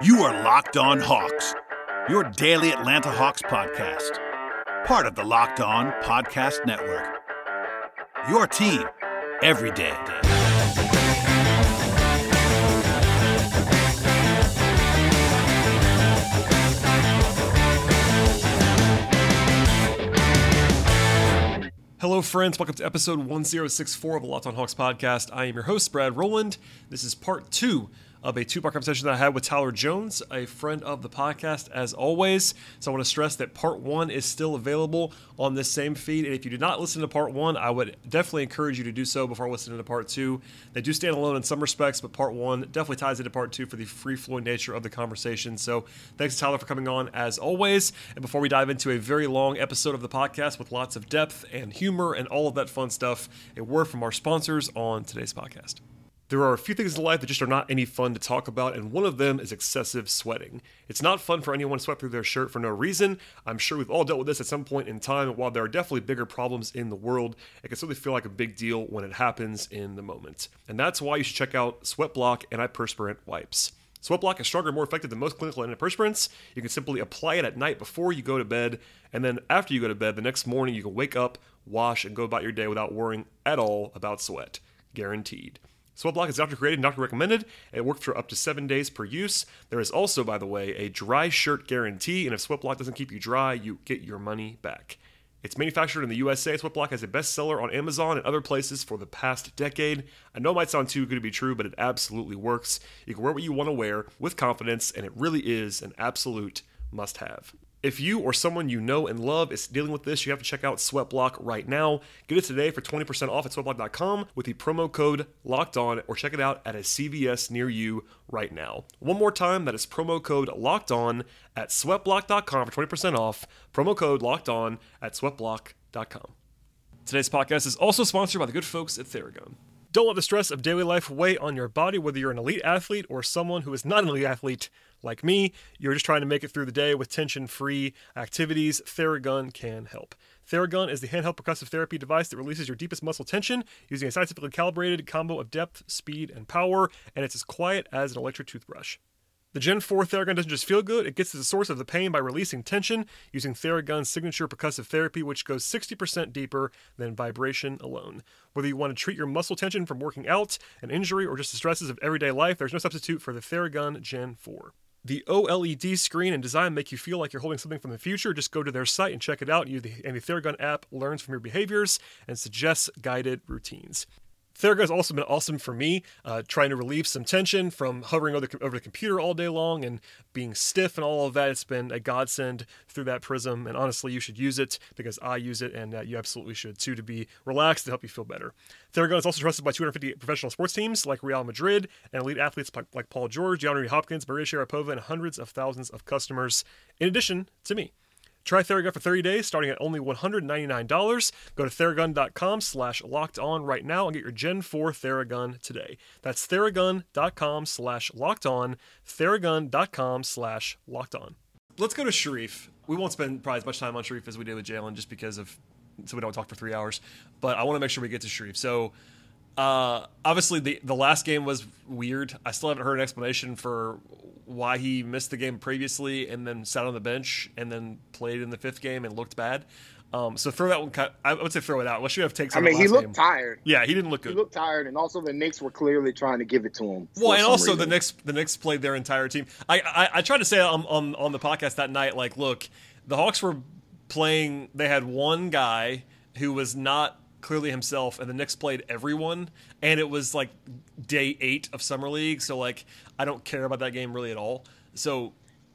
You are Locked On Hawks, your daily Atlanta Hawks podcast, part of the Locked On Podcast Network. Your team every day. Hello, friends. Welcome to episode 1064 of the Locked On Hawks podcast. I am your host, Brad Rowland. This is part two of a two part conversation that I had with Tyler Jones, a friend of the podcast, as always. So I want to stress that part one is still available on this same feed. And if you did not listen to part one, I would definitely encourage you to do so before listening to part two. They do stand alone in some respects, but part one definitely ties into part two for the free flowing nature of the conversation. So thanks, Tyler, for coming on as always. And before we dive into a very long episode of the podcast with lots of depth and humor and all of that fun stuff, a word from our sponsors on today's podcast. There are a few things in life that just are not any fun to talk about, and one of them is excessive sweating. It's not fun for anyone to sweat through their shirt for no reason. I'm sure we've all dealt with this at some point in time, and while there are definitely bigger problems in the world, it can certainly feel like a big deal when it happens in the moment. And that's why you should check out Sweatblock Antiperspirant Wipes. Sweatblock is stronger and more effective than most clinical antiperspirants. You can simply apply it at night before you go to bed, and then after you go to bed, the next morning you can wake up, wash, and go about your day without worrying at all about sweat. Guaranteed. Sweatblock is doctor created doctor recommended. It works for up to seven days per use. There is also, by the way, a dry shirt guarantee, and if Sweatblock doesn't keep you dry, you get your money back. It's manufactured in the USA. Sweatblock has a bestseller on Amazon and other places for the past decade. I know it might sound too good to be true, but it absolutely works. You can wear what you want to wear with confidence, and it really is an absolute must have. If you or someone you know and love is dealing with this, you have to check out Sweatblock right now. Get it today for 20% off at sweatblock.com with the promo code locked on or check it out at a CVS near you right now. One more time, that is promo code locked on at sweatblock.com for 20% off. Promo code locked on at sweatblock.com. Today's podcast is also sponsored by the good folks at Theragun. Don't let the stress of daily life weigh on your body, whether you're an elite athlete or someone who is not an elite athlete like me. You're just trying to make it through the day with tension free activities. Theragun can help. Theragun is the handheld percussive therapy device that releases your deepest muscle tension using a scientifically calibrated combo of depth, speed, and power, and it's as quiet as an electric toothbrush. The Gen 4 Theragun doesn't just feel good, it gets to the source of the pain by releasing tension using Theragun's signature percussive therapy, which goes 60% deeper than vibration alone. Whether you want to treat your muscle tension from working out, an injury, or just the stresses of everyday life, there's no substitute for the Theragun Gen 4. The OLED screen and design make you feel like you're holding something from the future. Just go to their site and check it out. You, and the Theragun app learns from your behaviors and suggests guided routines. Theragun has also been awesome for me, uh, trying to relieve some tension from hovering over the, over the computer all day long and being stiff and all of that. It's been a godsend through that prism, and honestly, you should use it because I use it, and uh, you absolutely should too to be relaxed to help you feel better. Theragun is also trusted by 250 professional sports teams like Real Madrid and elite athletes like Paul George, DeAndre Hopkins, Maria Sharapova, and hundreds of thousands of customers, in addition to me. Try Theragun for 30 days, starting at only $199. Go to theragun.com slash locked on right now and get your Gen 4 Theragun today. That's theragun.com slash locked on, theragun.com slash locked on. Let's go to Sharife. We won't spend probably as much time on Sharife as we did with Jalen just because of, so we don't talk for three hours. But I want to make sure we get to Sharife. So, uh, obviously, the, the last game was weird. I still haven't heard an explanation for why he missed the game previously and then sat on the bench and then played in the fifth game and looked bad. Um, so throw that one. I would say throw it out unless you have takes. I mean, he looked game. tired. Yeah, he didn't look good. He looked tired, and also the Knicks were clearly trying to give it to him. Well, and also reason. the Knicks, the Knicks played their entire team. I, I, I tried to say on, on on the podcast that night, like, look, the Hawks were playing. They had one guy who was not clearly himself, and the Knicks played everyone, and it was like day eight of summer league. So like, I don't care about that game really at all. So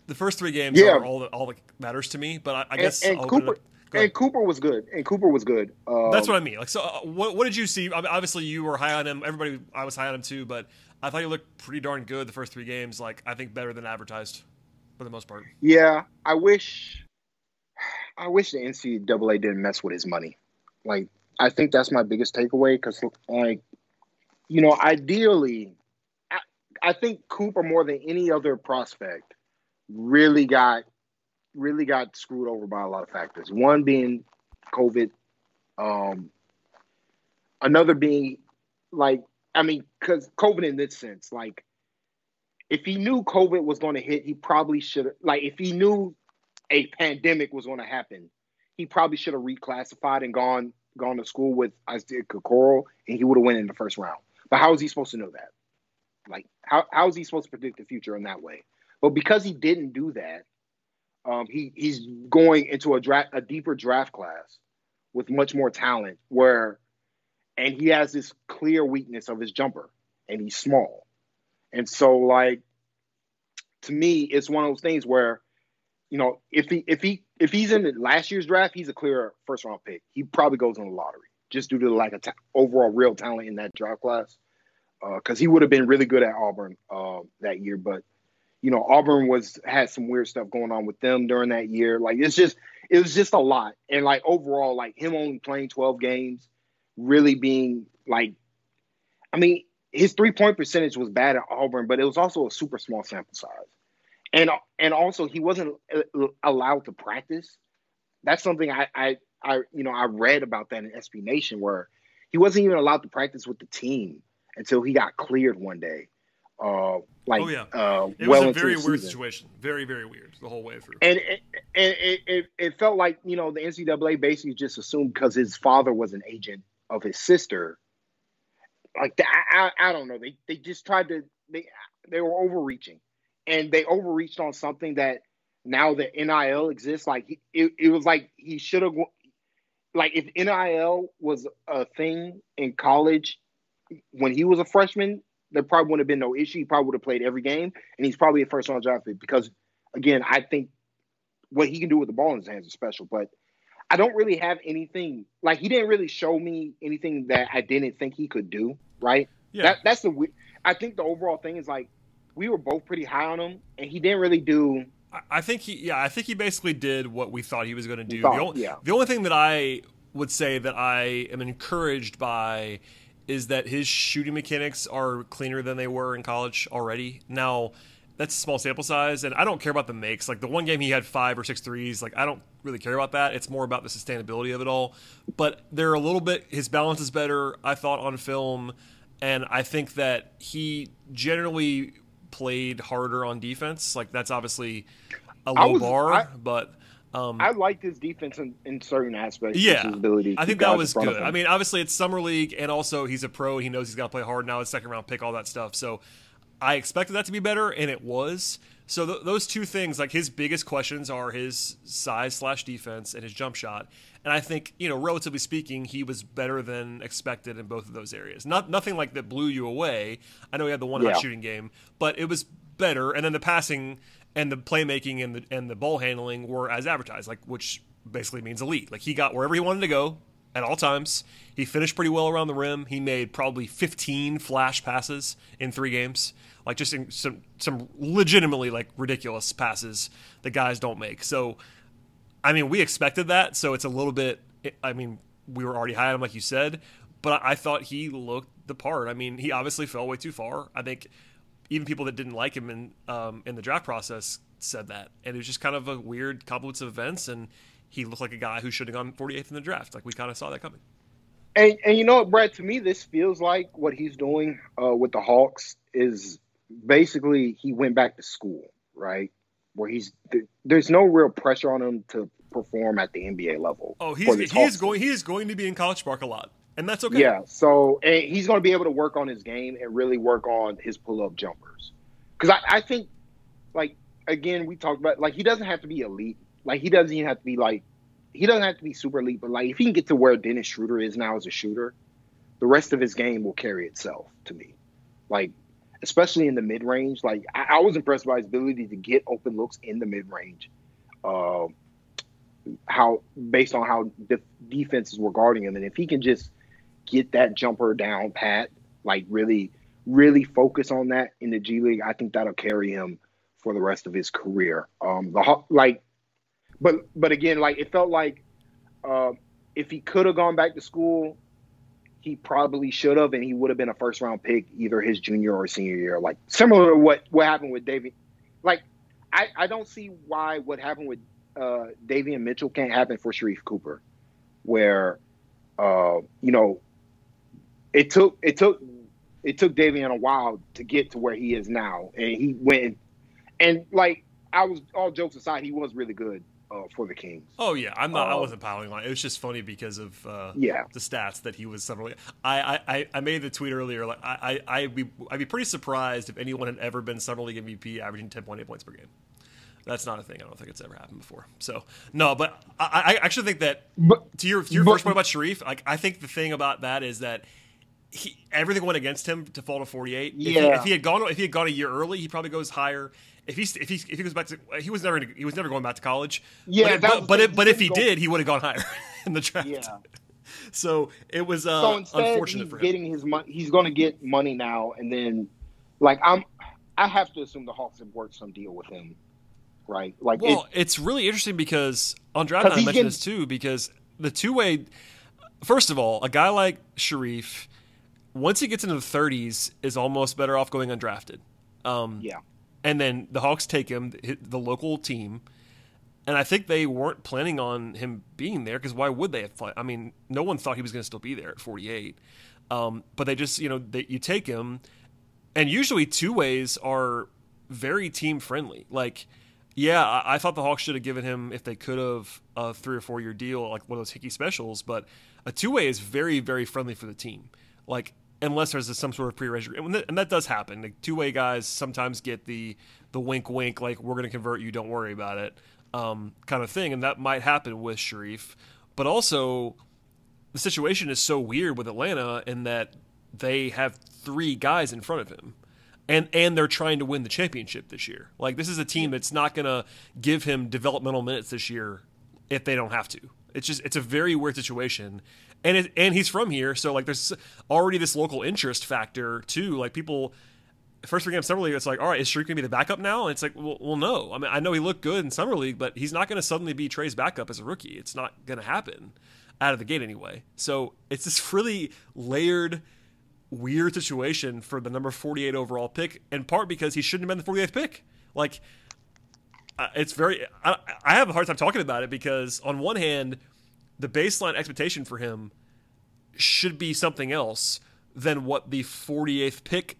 the first three games yeah. are all that all that matters to me. But I, I guess and, and Cooper. And Cooper was good. And Cooper was good. Um, That's what I mean. Like, so uh, what, what did you see? I mean, obviously, you were high on him. Everybody, I was high on him too. But I thought he looked pretty darn good the first three games. Like, I think better than advertised for the most part. Yeah, I wish, I wish the NCAA didn't mess with his money. Like, I think that's my biggest takeaway because, like, you know, ideally, I, I think Cooper more than any other prospect really got really got screwed over by a lot of factors. One being COVID, um, another being like I mean, because COVID in this sense, like if he knew COVID was going to hit, he probably should have like if he knew a pandemic was going to happen, he probably should have reclassified and gone gone to school with Isaiah Okoro, and he would have went in the first round. But how is he supposed to know that? Like, how, how is he supposed to predict the future in that way? But because he didn't do that, um, he he's going into a draft, a deeper draft class with much more talent. Where, and he has this clear weakness of his jumper, and he's small, and so like, to me, it's one of those things where, you know, if he if he if he's in last year's draft, he's a clear first round pick. He probably goes on the lottery just due to the lack of overall real talent in that draft class. Because uh, he would have been really good at Auburn uh, that year, but you know Auburn was had some weird stuff going on with them during that year. Like it's just it was just a lot, and like overall, like him only playing twelve games, really being like, I mean, his three point percentage was bad at Auburn, but it was also a super small sample size, and and also he wasn't uh, allowed to practice. That's something I I, I you know I read about that in SB Nation where he wasn't even allowed to practice with the team until he got cleared one day uh, like oh, yeah. Uh, it well was a very weird situation. Very very weird the whole way through. And it, and it, it, it felt like you know the NCAA basically just assumed because his father was an agent of his sister. Like the, I, I don't know. They they just tried to they they were overreaching, and they overreached on something that now that NIL exists. Like it, it was like he should have like if NIL was a thing in college when he was a freshman, there probably wouldn't have been no issue. He probably would have played every game, and he's probably a first round draft pick because, again, I think what he can do with the ball in his hands is special. But I don't really have anything like he didn't really show me anything that I didn't think he could do. Right? Yeah. That, that's the. I think the overall thing is like we were both pretty high on him, and he didn't really do. I think he, yeah, I think he basically did what we thought he was going to do. Thought, the, only, yeah. the only thing that I would say that I am encouraged by is that his shooting mechanics are cleaner than they were in college already. Now, that's a small sample size, and I don't care about the makes. Like the one game he had five or six threes, like I don't really care about that. It's more about the sustainability of it all. But they're a little bit his balance is better, I thought, on film, and I think that he generally played harder on defense. Like that's obviously a low was, bar, I, but um, I liked his defense in, in certain aspects. Yeah, I think that was good. I mean, obviously it's summer league, and also he's a pro. He knows he's got to play hard now. His second round pick, all that stuff. So I expected that to be better, and it was. So th- those two things, like his biggest questions, are his size slash defense and his jump shot. And I think you know, relatively speaking, he was better than expected in both of those areas. Not nothing like that blew you away. I know he had the one hot shooting game, but it was better. And then the passing and the playmaking and the and the ball handling were as advertised, like which basically means elite. Like he got wherever he wanted to go at all times. He finished pretty well around the rim. He made probably 15 flash passes in three games, like just some some legitimately like ridiculous passes that guys don't make. So, I mean, we expected that. So it's a little bit. I mean, we were already high on him, like you said, but I thought he looked the part. I mean, he obviously fell way too far. I think even people that didn't like him in um, in the draft process said that, and it was just kind of a weird confluence of events, and he looked like a guy who should have gone 48th in the draft. Like we kind of saw that coming. And and you know what, Brad? To me, this feels like what he's doing uh, with the Hawks is basically he went back to school, right? Where he's there's no real pressure on him to perform at the NBA level. Oh, he's he's going he is going to be in College Park a lot and that's okay. Yeah. So and he's going to be able to work on his game and really work on his pull up jumpers. Because I, I think, like again, we talked about like he doesn't have to be elite. Like he doesn't even have to be like he doesn't have to be super elite. But like if he can get to where Dennis Schroeder is now as a shooter, the rest of his game will carry itself. To me, like especially in the mid range. Like I, I, was impressed by his ability to get open looks in the mid range. Uh, how based on how the defenses were guarding him, and if he can just get that jumper down pat, like really, really focus on that in the G League, I think that'll carry him for the rest of his career. Um, the like, but but again, like it felt like uh, if he could have gone back to school, he probably should have, and he would have been a first round pick either his junior or senior year. Like similar to what what happened with David. Like I I don't see why what happened with uh, Davion Mitchell can't happen for Sharife Cooper, where uh, you know it took it took it took Davion a while to get to where he is now, and he went and like I was all jokes aside, he was really good uh, for the Kings. Oh yeah, I'm not. I Um, wasn't piling on. It was just funny because of uh, Yeah. the stats that he was suddenly. I, I- I, I made the tweet earlier. Like I, I I'd be I'd be pretty surprised if anyone had ever been summer league MVP averaging 10.8 points per game. That's not a thing. I don't think it's ever happened before. So no, but I, I actually think that But to your to your but- first point about Sharife, like I think the thing about that is that he everything went against him to fall to 48. If he, Yeah. if he had gone if he had gone a year early, he probably goes higher. If he's if he if he goes back to he was never he was never going back to college. Yeah, but but but, it, but if he did, he would have gone higher in the draft. yeah. So it was uh, so instead, unfortunate he's for him. getting his money. He's going to get money now, and then, like I'm, I have to assume the Hawks have worked some deal with him, right? Like it- Well, it's really interesting because on draft I mentioned getting- this too because the two way. First of all, a guy like Sharife, once he gets into the 30s, is almost better off going undrafted. Um, yeah, and then the Hawks take him, the local team, and I think they weren't planning on him being there because why would they have? Play? I mean, no one thought he was going to still be there at 48. Um, but they just, you know, they, you take him, and usually two ways are very team friendly. Like, yeah, I, I thought the Hawks should have given him, if they could have, a three or four year deal, like one of those Hickey specials. But a two way is very, very friendly for the team. Like, unless there's a, some sort of pre-registration, and that, and that does happen. Like, two way guys sometimes get the the wink, wink, like we're going to convert you, don't worry about it, um, kind of thing, and that might happen with Sharife. But also, the situation is so weird with Atlanta in that they have three guys in front of him. And and they're trying to win the championship this year. Like this is a team that's not going to give him developmental minutes this year if they don't have to. It's just it's a very weird situation. And it, and he's from here, so like there's already this local interest factor too. Like people first games summer league, it's like, all right, is Sharife gonna be the backup now? And it's like, well, well, no. I mean, I know he looked good in summer league, but he's not gonna suddenly be Trae's backup as a rookie. It's not gonna happen out of the gate anyway. So it's this really layered, weird situation for the number 48 overall pick, in part because he shouldn't have been the 48th pick. Like, uh, it's very. I, I have a hard time talking about it because on one hand, the baseline expectation for him should be something else than what the 48th pick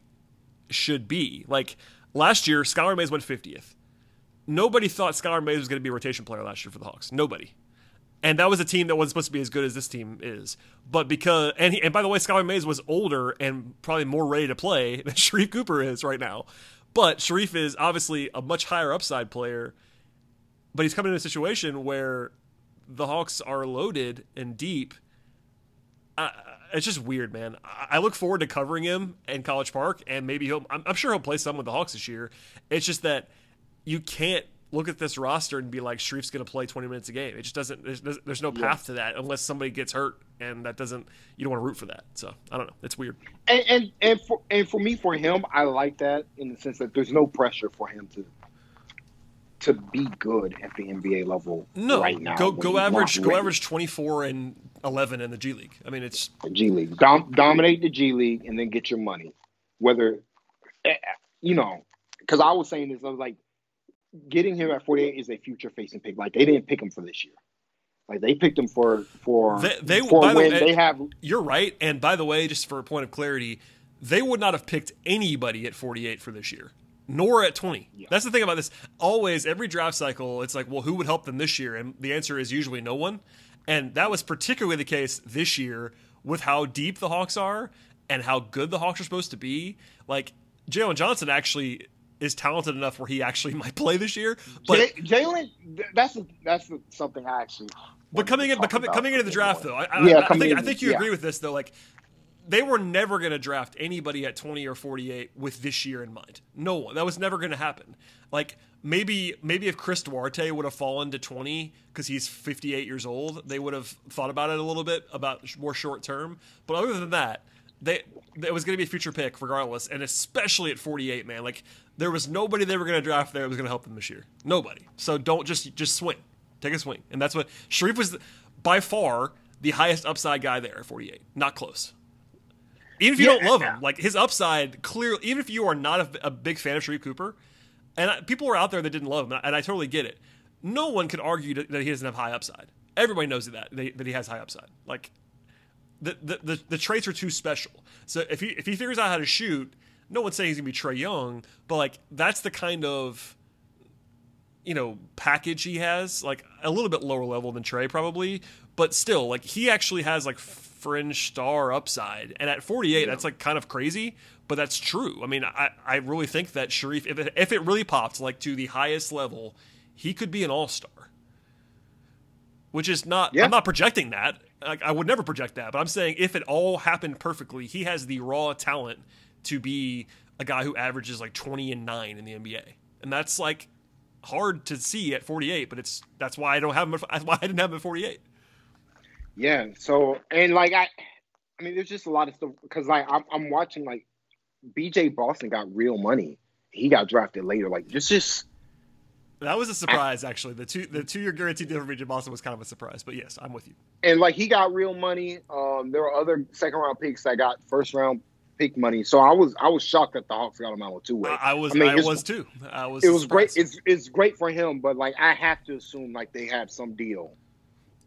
should be. Like last year, Skylar Mays went 50th. Nobody thought Skylar Mays was going to be a rotation player last year for the Hawks. Nobody. And that was a team that wasn't supposed to be as good as this team is. But because and he, and by the way, Skylar Mays was older and probably more ready to play than Sharife Cooper is right now. But Sharife is obviously a much higher upside player. But he's coming in a situation where the Hawks are loaded and deep. Uh, it's just weird, man. I, look forward to covering him in College Park, and maybe he'll. I'm, I'm sure he'll play some with the Hawks this year. It's just that you can't look at this roster and be like Sharife's going to play 20 minutes a game. It just doesn't. There's, there's, no path to that unless somebody gets hurt, and that doesn't. You don't want to root for that. So I don't know. It's weird. and and and for and for me, for him, I like that in the sense that there's no pressure for him to to be good at the NBA level No, right now. go go average go average 24 and 11 in the G League. I mean, it's the G League. Dom- dominate the G League and then get your money. Whether, eh, you know, because I was saying this, I was like, getting him at 48 is a future facing pick. Like they didn't pick him for this year. Like they picked him for for They- they- for by the when way- they have. You're right. And by the way, just for a point of clarity, they would not have picked anybody at 48 for this year, nor at 20. Yeah. That's the thing about this. Always, every draft cycle, it's like, well, who would help them this year? And the answer is usually no one. And that was particularly the case this year with how deep the Hawks are and how good the Hawks are supposed to be. Like, Jalen Johnson actually is talented enough where he actually might play this year. But Jalen, th- that's that's something I actually. But coming in, but coming, coming into the draft, though, I, I, Yeah, I coming think I think you yeah. agree with this, though. Like, they were never going to draft anybody at twenty or forty-eight with this year in mind. No one. That was never going to happen. Like maybe maybe if Chris Duarte would have fallen to twenty because he's fifty-eight years old, they would have thought about it a little bit about more short term. But other than that, they it was going to be a future pick regardless, and especially at forty-eight, man. Like there was nobody they were going to draft there that was going to help them this year. Nobody. So don't just just swing, take a swing, and that's what Sharife was by far the highest upside guy there at forty-eight. Not close. Even if you Yeah. don't love him, like his upside, clearly, even if you are not a, a big fan of Sharife Cooper, and I, people were out there that didn't love him, and I totally get it. No one could argue that that he doesn't have high upside. Everybody knows that that, that he has high upside. Like the, the, the, the traits are too special. So if he if he figures out how to shoot, no one's saying he's gonna be Trae Young, but like that's the kind of you know package he has, like a little bit lower level than Trae probably, but still like he actually has like fringe star upside, and at 48, yeah. that's like kind of crazy, but that's true. I mean, I I really think that Sharife, if it, if it really popped like to the highest level, he could be an all star. Which is not. Yeah. I'm not projecting that. Like, I would never project that, but I'm saying if it all happened perfectly, he has the raw talent to be a guy who averages like 20 and 9 in the NBA. And that's like hard to see at 48, but it's that's why I don't have him that's why I didn't have him at 48. Yeah, so and like I I mean there's just a lot of stuff cuz like I'm I'm watching like BJ Boston got real money. He got drafted later like just just that was a surprise, actually. The two the two year guaranteed deal for BJ Boston was kind of a surprise, but yes, I'm with you. And like he got real money. Um, there were other second round picks that got first round pick money. So I was I was shocked that the Hawks got him out of two way. I, I was I, mean, I was too. I was. It was surprised. great. It's it's great for him, but like I have to assume like they have some deal.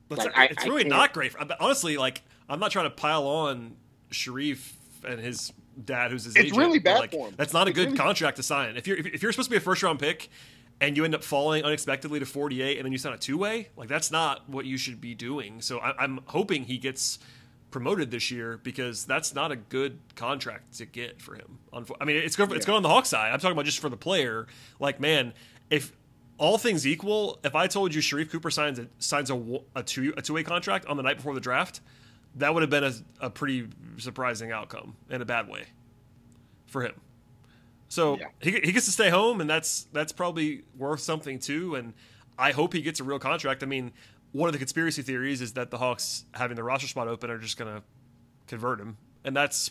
Like, it's really not great. For, honestly, like I'm not trying to pile on Sharife and his dad, who's his it's agent. really bad like, for him. That's not a it's good really... contract to sign. If you're if you're supposed to be a first round pick and you end up falling unexpectedly to 48 and then you sign a two way, like that's not what you should be doing. So I, I'm hoping he gets promoted this year because that's not a good contract to get for him. I mean, it's good. For, yeah. It's good on the Hawk side. I'm talking about just for the player. Like, man, if all things equal, if I told you Sharife Cooper signs a, signs a, a two a two way contract on the night before the draft, that would have been a, a pretty surprising outcome in a bad way for him. So yeah. he, he gets to stay home, and that's that's probably worth something too. And I hope he gets a real contract. I mean, one of the conspiracy theories is that the Hawks having the roster spot open are just going to convert him, and that's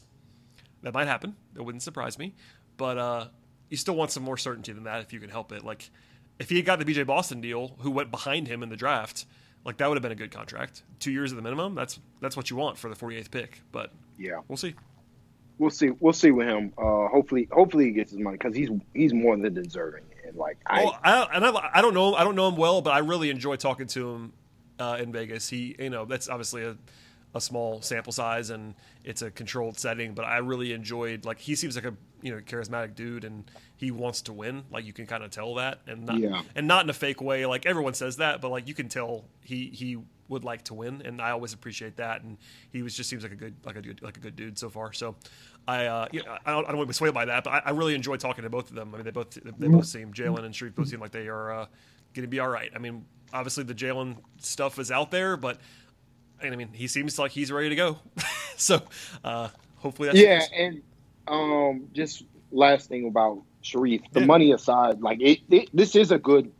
that might happen. It wouldn't surprise me, but uh, you still want some more certainty than that if you can help it. Like if he had got the BJ Boston deal, who went behind him in the draft, like that would have been a good contract. Two years at the minimum. That's that's what you want for the 48th pick. But yeah, we'll see. We'll see. We'll see with him. Uh, hopefully, hopefully he gets his money because he's he's more than deserving. And like, well, I, I and I, I don't know I don't know him well, but I really enjoy talking to him uh, in Vegas. He, you know, that's obviously a, a small sample size and it's a controlled setting, but I really enjoyed like he seems like a you know charismatic dude and he wants to win. Like you can kind of tell that, and not yeah. and not in a fake way. Like everyone says that, but like you can tell he he would like to win, and I always appreciate that. And he was just seems like a good like a good like a good dude so far. So I uh, you know, I don't I don't want to be swayed by that, but I, I, really enjoy talking to both of them. I mean, they both they both seem Jalen and Sharife both seem like they are uh, going to be all right. I mean, obviously the Jalen stuff is out there, but I mean he seems like he's ready to go. so uh, hopefully that's yeah. And um, just last thing about Sharife, the yeah. money aside, like it, it, this is a good.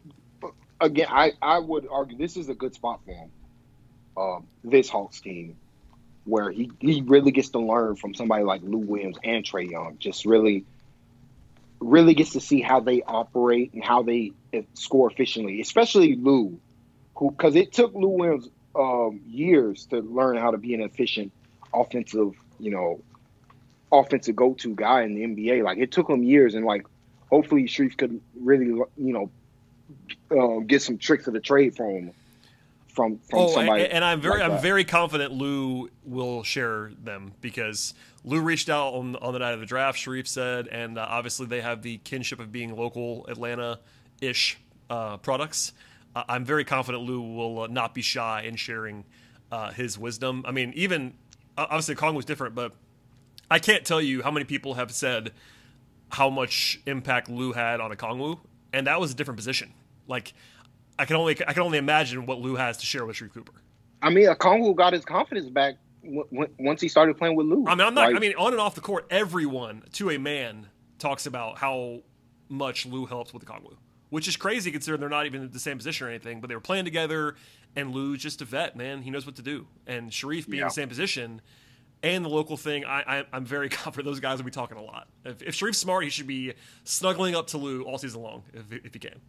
Again, I I would argue this is a good spot for him. Um, this Hawks team, where he he really gets to learn from somebody like Lou Williams and Trae Young, just really really gets to see how they operate and how they uh, score efficiently, especially Lou, who because it took Lou Williams um, years to learn how to be an efficient offensive, you know, offensive go-to guy in the NBA. Like it took him years, and like hopefully Sharife could really, you know, uh, get some tricks of the trade from him. From, from oh, somebody and, and I'm very like I'm very confident Lou will share them because Lou reached out on, on the night of the draft. Sharife said, and uh, obviously they have the kinship of being local Atlanta ish uh, products. Uh, I'm very confident Lou will uh, not be shy in sharing uh, his wisdom. I mean, even obviously Kong was different, but I can't tell you how many people have said how much impact Lou had on Okongwu, and that was a different position. Like I can only I can only imagine what Lou has to share with Sharife Cooper. I mean, Okongwu got his confidence back w- once he started playing with Lou. I mean, I'm not. Like, I mean, on and off the court, everyone to a man talks about how much Lou helps with Okongwu, which is crazy considering they're not even in the same position or anything. But they were playing together, and Lou's just a vet, man. He knows what to do. And Sharife being yeah. in the same position and the local thing, I, I, am very confident those guys will be talking a lot. If, if Sharife's smart, he should be snuggling up to Lou all season long if, if he can.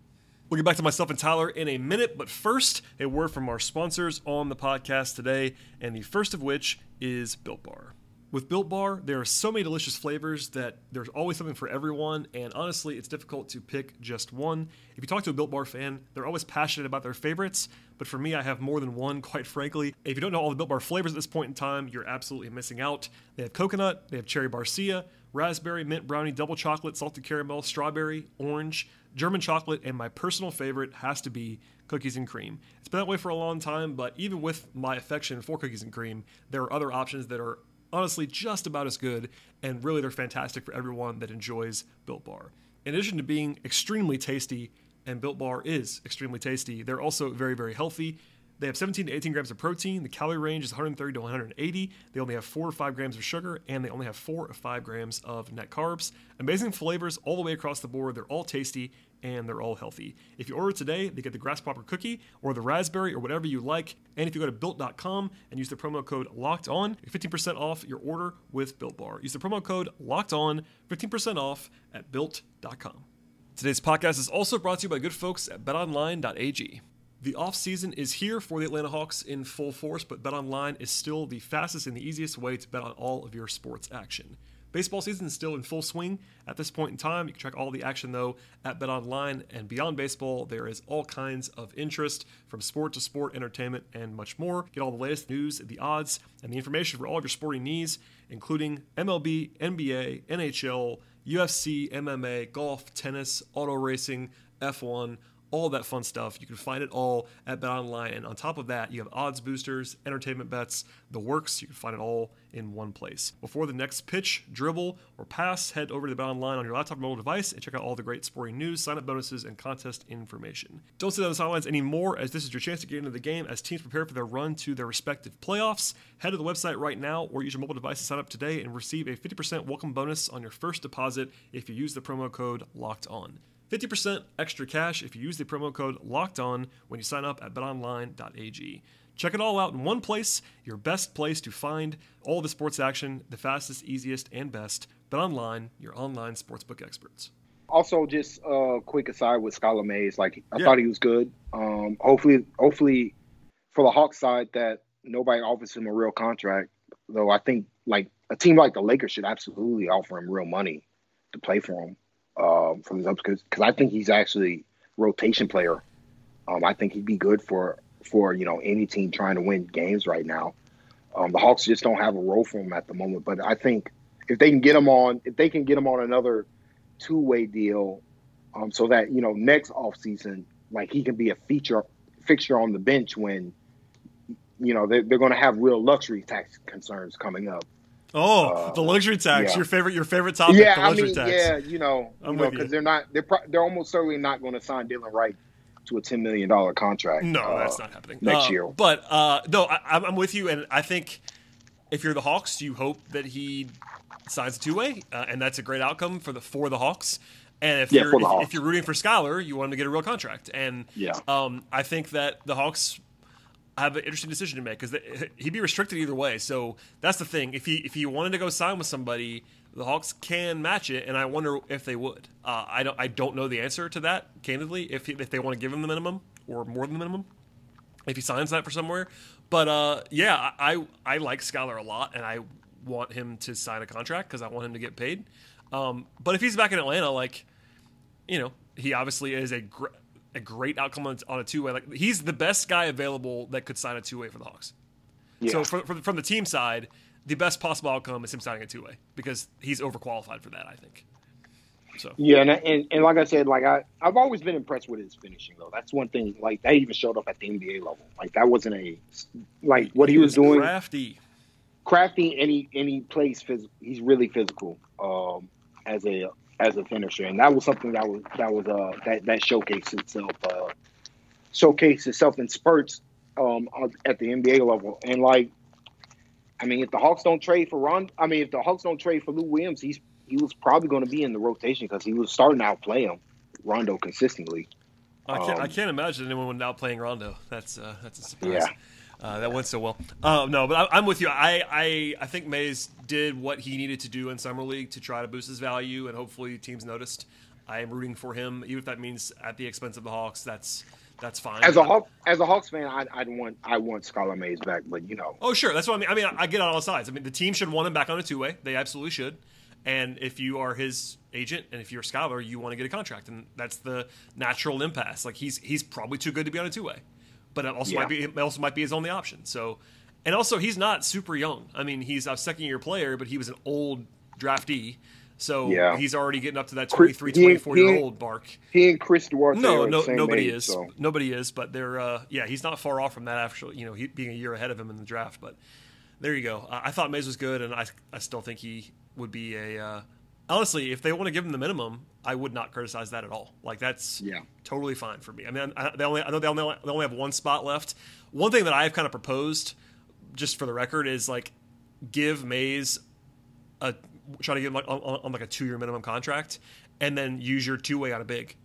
We'll get back to myself and Tyler in a minute, but first, a word from our sponsors on the podcast today, and the first of which is Built Bar. With Built Bar, there are so many delicious flavors that there's always something for everyone, and honestly, it's difficult to pick just one. If you talk to a Built Bar fan, they're always passionate about their favorites, but for me, I have more than one, quite frankly. If you don't know all the Built Bar flavors at this point in time, you're absolutely missing out. They have coconut, they have cherry barcia, raspberry, mint brownie, double chocolate, salted caramel, strawberry, orange, German chocolate, and my personal favorite has to be cookies and cream. It's been that way for a long time, but even with my affection for cookies and cream, there are other options that are honestly just about as good, and really they're fantastic for everyone that enjoys Built Bar. In addition to being extremely tasty, and Built Bar is extremely tasty, they're also very, very healthy. They have 17 to 18 grams of protein. The calorie range is 130 to 180. They only have 4 or 5 grams of sugar, and they only have 4 or 5 grams of net carbs. Amazing flavors all the way across the board. They're all tasty, and they're all healthy. If you order today, they get the grasshopper cookie or the raspberry or whatever you like. And if you go to built.com and use the promo code locked on, 15% off your order with Built Bar. Use the promo code locked on, 15% off at built.com. Today's podcast is also brought to you by good folks at betonline.ag. The offseason is here for the Atlanta Hawks in full force, but BetOnline is still the fastest and the easiest way to bet on all of your sports action. Baseball season is still in full swing at this point in time. You can track all the action though at BetOnline and beyond baseball. There is all kinds of interest from sport to sport, entertainment, and much more. Get all the latest news, the odds, and the information for all of your sporting needs, including MLB, NBA, NHL, UFC, MMA, golf, tennis, auto racing, F1 all that fun stuff. You can find it all at BetOnline. And on top of that, you have odds boosters, entertainment bets, the works. You can find it all in one place. Before the next pitch, dribble, or pass, head over to the BetOnline on your laptop or mobile device and check out all the great sporting news, sign-up bonuses, and contest information. Don't sit on the sidelines anymore, as this is your chance to get into the game as teams prepare for their run to their respective playoffs. Head to the website right now or use your mobile device to sign up today and receive a 50% welcome bonus on your first deposit if you use the promo code LOCKED ON. 50% extra cash if you use the promo code locked on when you sign up at betonline.ag. Check it all out in one place, your best place to find all the sports action, the fastest, easiest, and best. BetOnline, your online sportsbook experts. Also, just a quick aside with Skylar Mays, like I Yeah. thought he was good. Um, hopefully, hopefully for the Hawks side that nobody offers him a real contract. Though I think like a team like the Lakers should absolutely offer him real money to play for him um, from the because because I think he's actually rotation player. Um, I think he'd be good for for you know any team trying to win games right now. Um, the Hawks just don't have a role for him at the moment, but I think if they can get him on, if they can get him on another two way deal, um, so that you know next offseason, like he can be a feature fixture on the bench when you know they're, they're going to have real luxury tax concerns coming up. Oh, Uh, the luxury tax, yeah. your favorite, your favorite topic, yeah, the I luxury mean, tax. yeah, you know, I'm know, you. because they're not they're pro- they're almost certainly not going to sign Delon Wright to a ten million dollar contract. No, uh, that's not happening next Uh, year. But uh, no, I, I'm I'm with you, and I think if you're the Hawks, you hope that he signs a two way, uh, and that's a great outcome for the for the Hawks. And if Yeah, you're if, if you're rooting for Skylar, you want him to get a real contract. And Yeah. um, I think that the Hawks have an interesting decision to make because he'd be restricted either way. So that's the thing. If he if he wanted to go sign with somebody, the Hawks can match it, and I wonder if they would. Uh, I don't I don't know the answer to that candidly. If he, if they want to give him the minimum or more than the minimum, if he signs that for somewhere. But uh, yeah, I I like Skylar a lot, and I want him to sign a contract because I want him to get paid. Um, but if he's back in Atlanta, like you know, he obviously is a gr- a great outcome on, on a two way. Like he's the best guy available that could sign a two way for the Hawks. Yeah. So for, for, from the team side, the best possible outcome is him signing a two way because he's overqualified for that. I think. So Yeah, and, and and like I said, like I I've always been impressed with his finishing though. That's one thing. Like that even showed up at the NBA level. Like that wasn't a like what he, was, doing. crafty. crafty and he and he plays phys- he's really physical um as a as a finisher and that was something that was that was uh that that showcased itself uh showcased itself in spurts um at the NBA level and like I mean if the Hawks don't trade for Ron I mean if the Hawks don't trade for Lou Williams he's he was probably going to be in the rotation because he was starting to outplay him Rondo consistently I can't, I Um, can't imagine anyone now playing Rondo. That's uh, that's a surprise. Yeah. Uh, that went so well. Um, no, but I, I'm with you. I, I I think Mays did what he needed to do in summer league to try to boost his value, and hopefully teams noticed. I am rooting for him, even if that means at the expense of the Hawks. That's that's fine. As a Hawk, as a Hawks fan, I, I'd want I want Skylar Mays back, but you know, Oh, sure. That's what I mean. I mean, I get on all sides. I mean, the team should want him back on a two way. They absolutely should. And if you are his agent and if you're a Skylar, you want to get a contract, and that's the natural impasse. Like he's he's probably too good to be on a two way, but it also Yeah. might be it also might be his only option. So, and also he's not super young. I mean, he's a second year player, but he was an old draftee. So Yeah. he's already getting up to that Chris- 23, he- 24 year old mark. he and Chris Duarte No, are no, the same nobody age, is. So. Nobody is, but they're uh, yeah, he's not far off from that. Actually, you know, he, being a year ahead of him in the draft. But there you go. I, I thought Mays was good, and I I still think he would be a. Uh, honestly, if they want to give him the minimum, I would not criticize that at all. Like that's Yeah. totally fine for me. I mean, I, they only I know they only they only have one spot left. One thing that I've kind of proposed, just for the record, is like give Mays a try to get him like on, on like a two year minimum contract, and then use your two way on a big,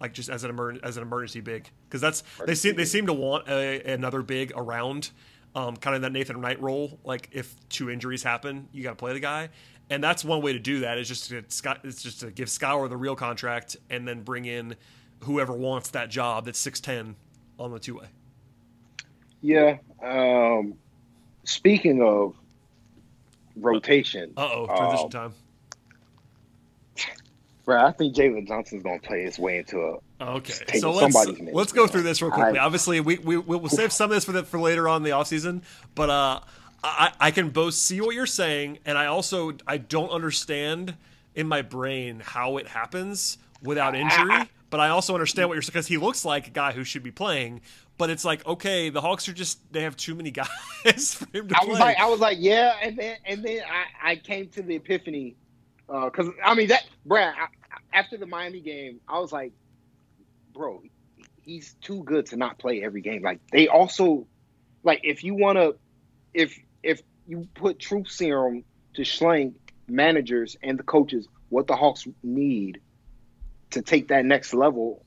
like just as an emer- as an emergency big, because that's they seem they seem to want a, another big around, um, kind of that Nathan Knight role. Like if two injuries happen, you got to play the guy, and that's one way to do that is just to it's just to give Skylar the real contract and then bring in whoever wants that job that's six ten on the two way. Yeah. Um, speaking of rotation, Uh oh, transition um, time. bro, I think Jalen Johnson's gonna play his way into a. Okay, so let's let's go through this real quickly. I- Obviously, we, we we'll save some of this for the, for later on in the offseason, but uh, I I can both see what you're saying, and I also I don't understand in my brain how it happens without injury. But I also understand what you're saying because he looks like a guy who should be playing. But it's like okay, the Hawks are just they have too many guys for him to I play. was like, I was like, yeah, and then and then I, I came to the epiphany, uh, because I mean that, Brad. I, after the Miami game, I was like, bro, he's too good to not play every game. Like they also, like if you want to, if if you put truth serum to Schlenk managers and the coaches, what the Hawks need to take that next level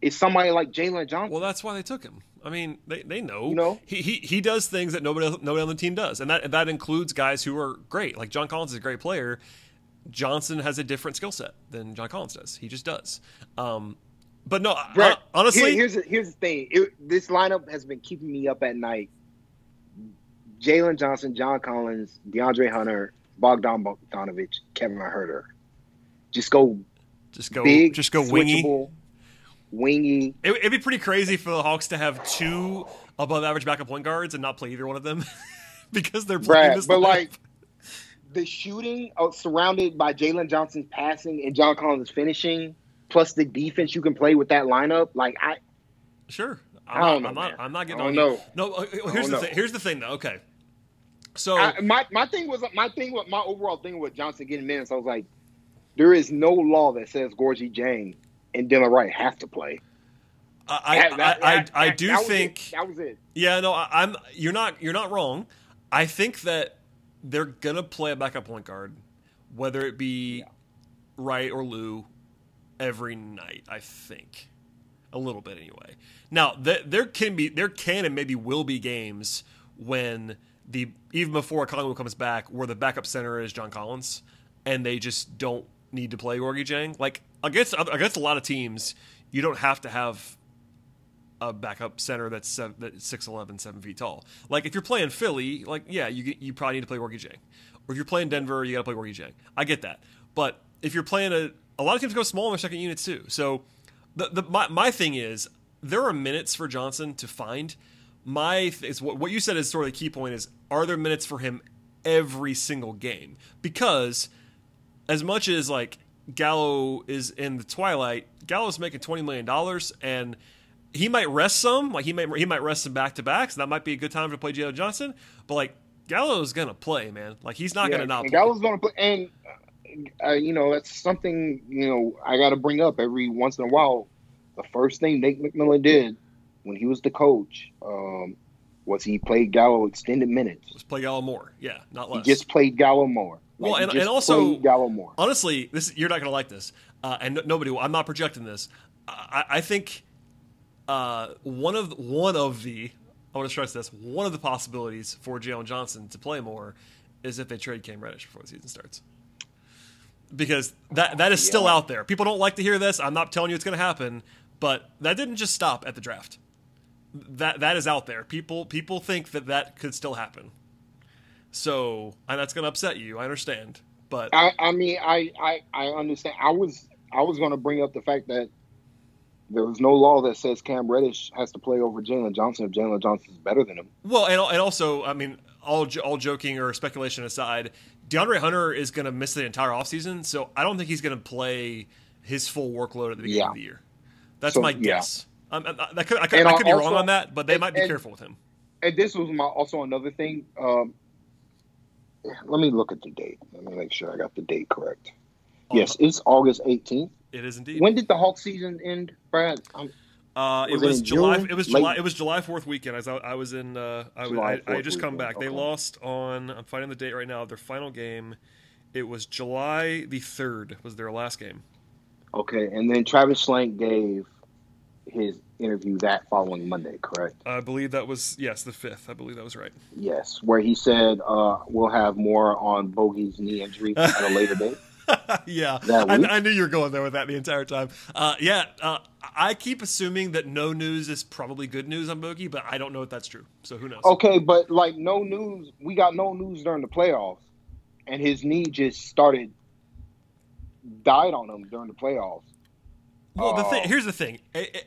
is somebody like Jalen Johnson. Well, that's why they took him. I mean, they, they know. You know? he, he he does things that nobody else- nobody on the team does, and that that includes guys who are great. Like John Collins is a great player. Johnson has a different skill set than John Collins does. He just does. Um, but no, Brett, hon- honestly, here- here's the, here's the thing. It, this lineup has been keeping me up at night. Jalen Johnson, John Collins, DeAndre Hunter, Bogdan Bogdanovich, Kevin Huerter. Just go just go big, just go wingy. wingy. It, it'd be pretty crazy for the Hawks to have two above average backup point guards and not play either one of them because they're playing Brad, this. but like the shooting uh, surrounded by Jalen Johnson's passing and John Collins' finishing, plus the defense you can play with that lineup. Like I, Sure. I I'm, don't know, I'm not. I'm not getting I on don't you. No. uh, Here's the know. thing. Here's the thing, though. Okay. So I, my my thing was my thing with my overall thing with Johnson getting minutes. I was like, there is no law that says Gorgui Dieng and Delon Wright have to play. I, That- I, that- I, that- I do think. that was it. Yeah, no, I, I'm. You're not. You're not wrong. I think that they're gonna play a backup point guard, whether it be Wright or Lou, every night. I think, a little bit anyway. Now, th- there can be, there can and maybe will be games when the even before Okongwu comes back, where the backup center is John Collins, and they just don't need to play Gorgui Dieng. Like against against a lot of teams, you don't have to have a backup center that's seven, that's 6'11", 7 feet tall. Like if you're playing Philly, like yeah, you you probably need to play Gorgui Dieng. Or if you're playing Denver, you got to play Gorgui Dieng. I get that, but if you're playing a a lot of teams go small in their second units too. So the, the my, my thing is there are minutes for Johnson to find. My th- is what what you said is sort of the key point is are there minutes for him every single game because as much as like Gallo is in the twilight, Gallo's making twenty million dollars, and he might rest some. Like he might he might rest some back to backs. That might be a good time to play Jalen Johnson. But like Gallo's gonna play, man. Like he's not gonna not play. Gallo's going to play, and uh, you know that's something you know I got to bring up every once in a while. The first thing Nate McMillan did when he was the coach um, was he played Gallo extended minutes. Let's play Gallo more. Yeah, not less. He just played Gallo more. Well, and- and also- Gallo more. honestly, this you're not going to like this, uh, and no- nobody. will. I'm not projecting this. I, I think uh, one of one of the I want to stress this one of the possibilities for Jalen Johnson to play more is if they trade Cam Reddish before the season starts. Because that that is still Yeah. out there. People don't like to hear this. I'm not telling you it's going to happen, But that didn't just stop at the draft. That that is out there. People people think that that could still happen. So and that's going to upset you. I understand, but I, I mean, I, I, I understand. I was, I was going to bring up the fact that there was no law that says Cam Reddish has to play over Jalen Johnson if Jalen Johnson is better than him. Well, and, and also, I mean, all all joking or speculation aside, DeAndre Hunter is going to miss the entire offseason, so I don't think he's going to play his full workload at the beginning Yeah. of the year. That's So, my yeah. guess. Um, I, I could, I could, I could be also- wrong on that, but they and- might be and- careful with him. And this was my also another thing. Um, let me look at the date. Let me make sure I got the date correct. Yes, it's August 18th. It is indeed. When did the Hawk season end, Brad? Um, Uh, it Was it was July. It was July. It was July Fourth weekend. I, I was in. Uh, I, was- I, I had just come weekend, back. They lost on. I'm finding the date right now. Their final game. It was July the third. Was their last game. okay, and then Travis Schlenk gave his interview that following Monday, correct? I believe that was yes, the fifth. I believe that was right. Yes, where he said uh, we'll have more on Bogey's knee injury at a later date. yeah, I. I knew you were going there with that the entire time. Uh, yeah, uh, I keep assuming that no news is probably good news on Bogey, but I don't know if that's true. So who knows? Okay, but like no news. We got no news during the playoffs, and his knee just started died on him during the playoffs. Well, the thing here's the thing: Eh, eh,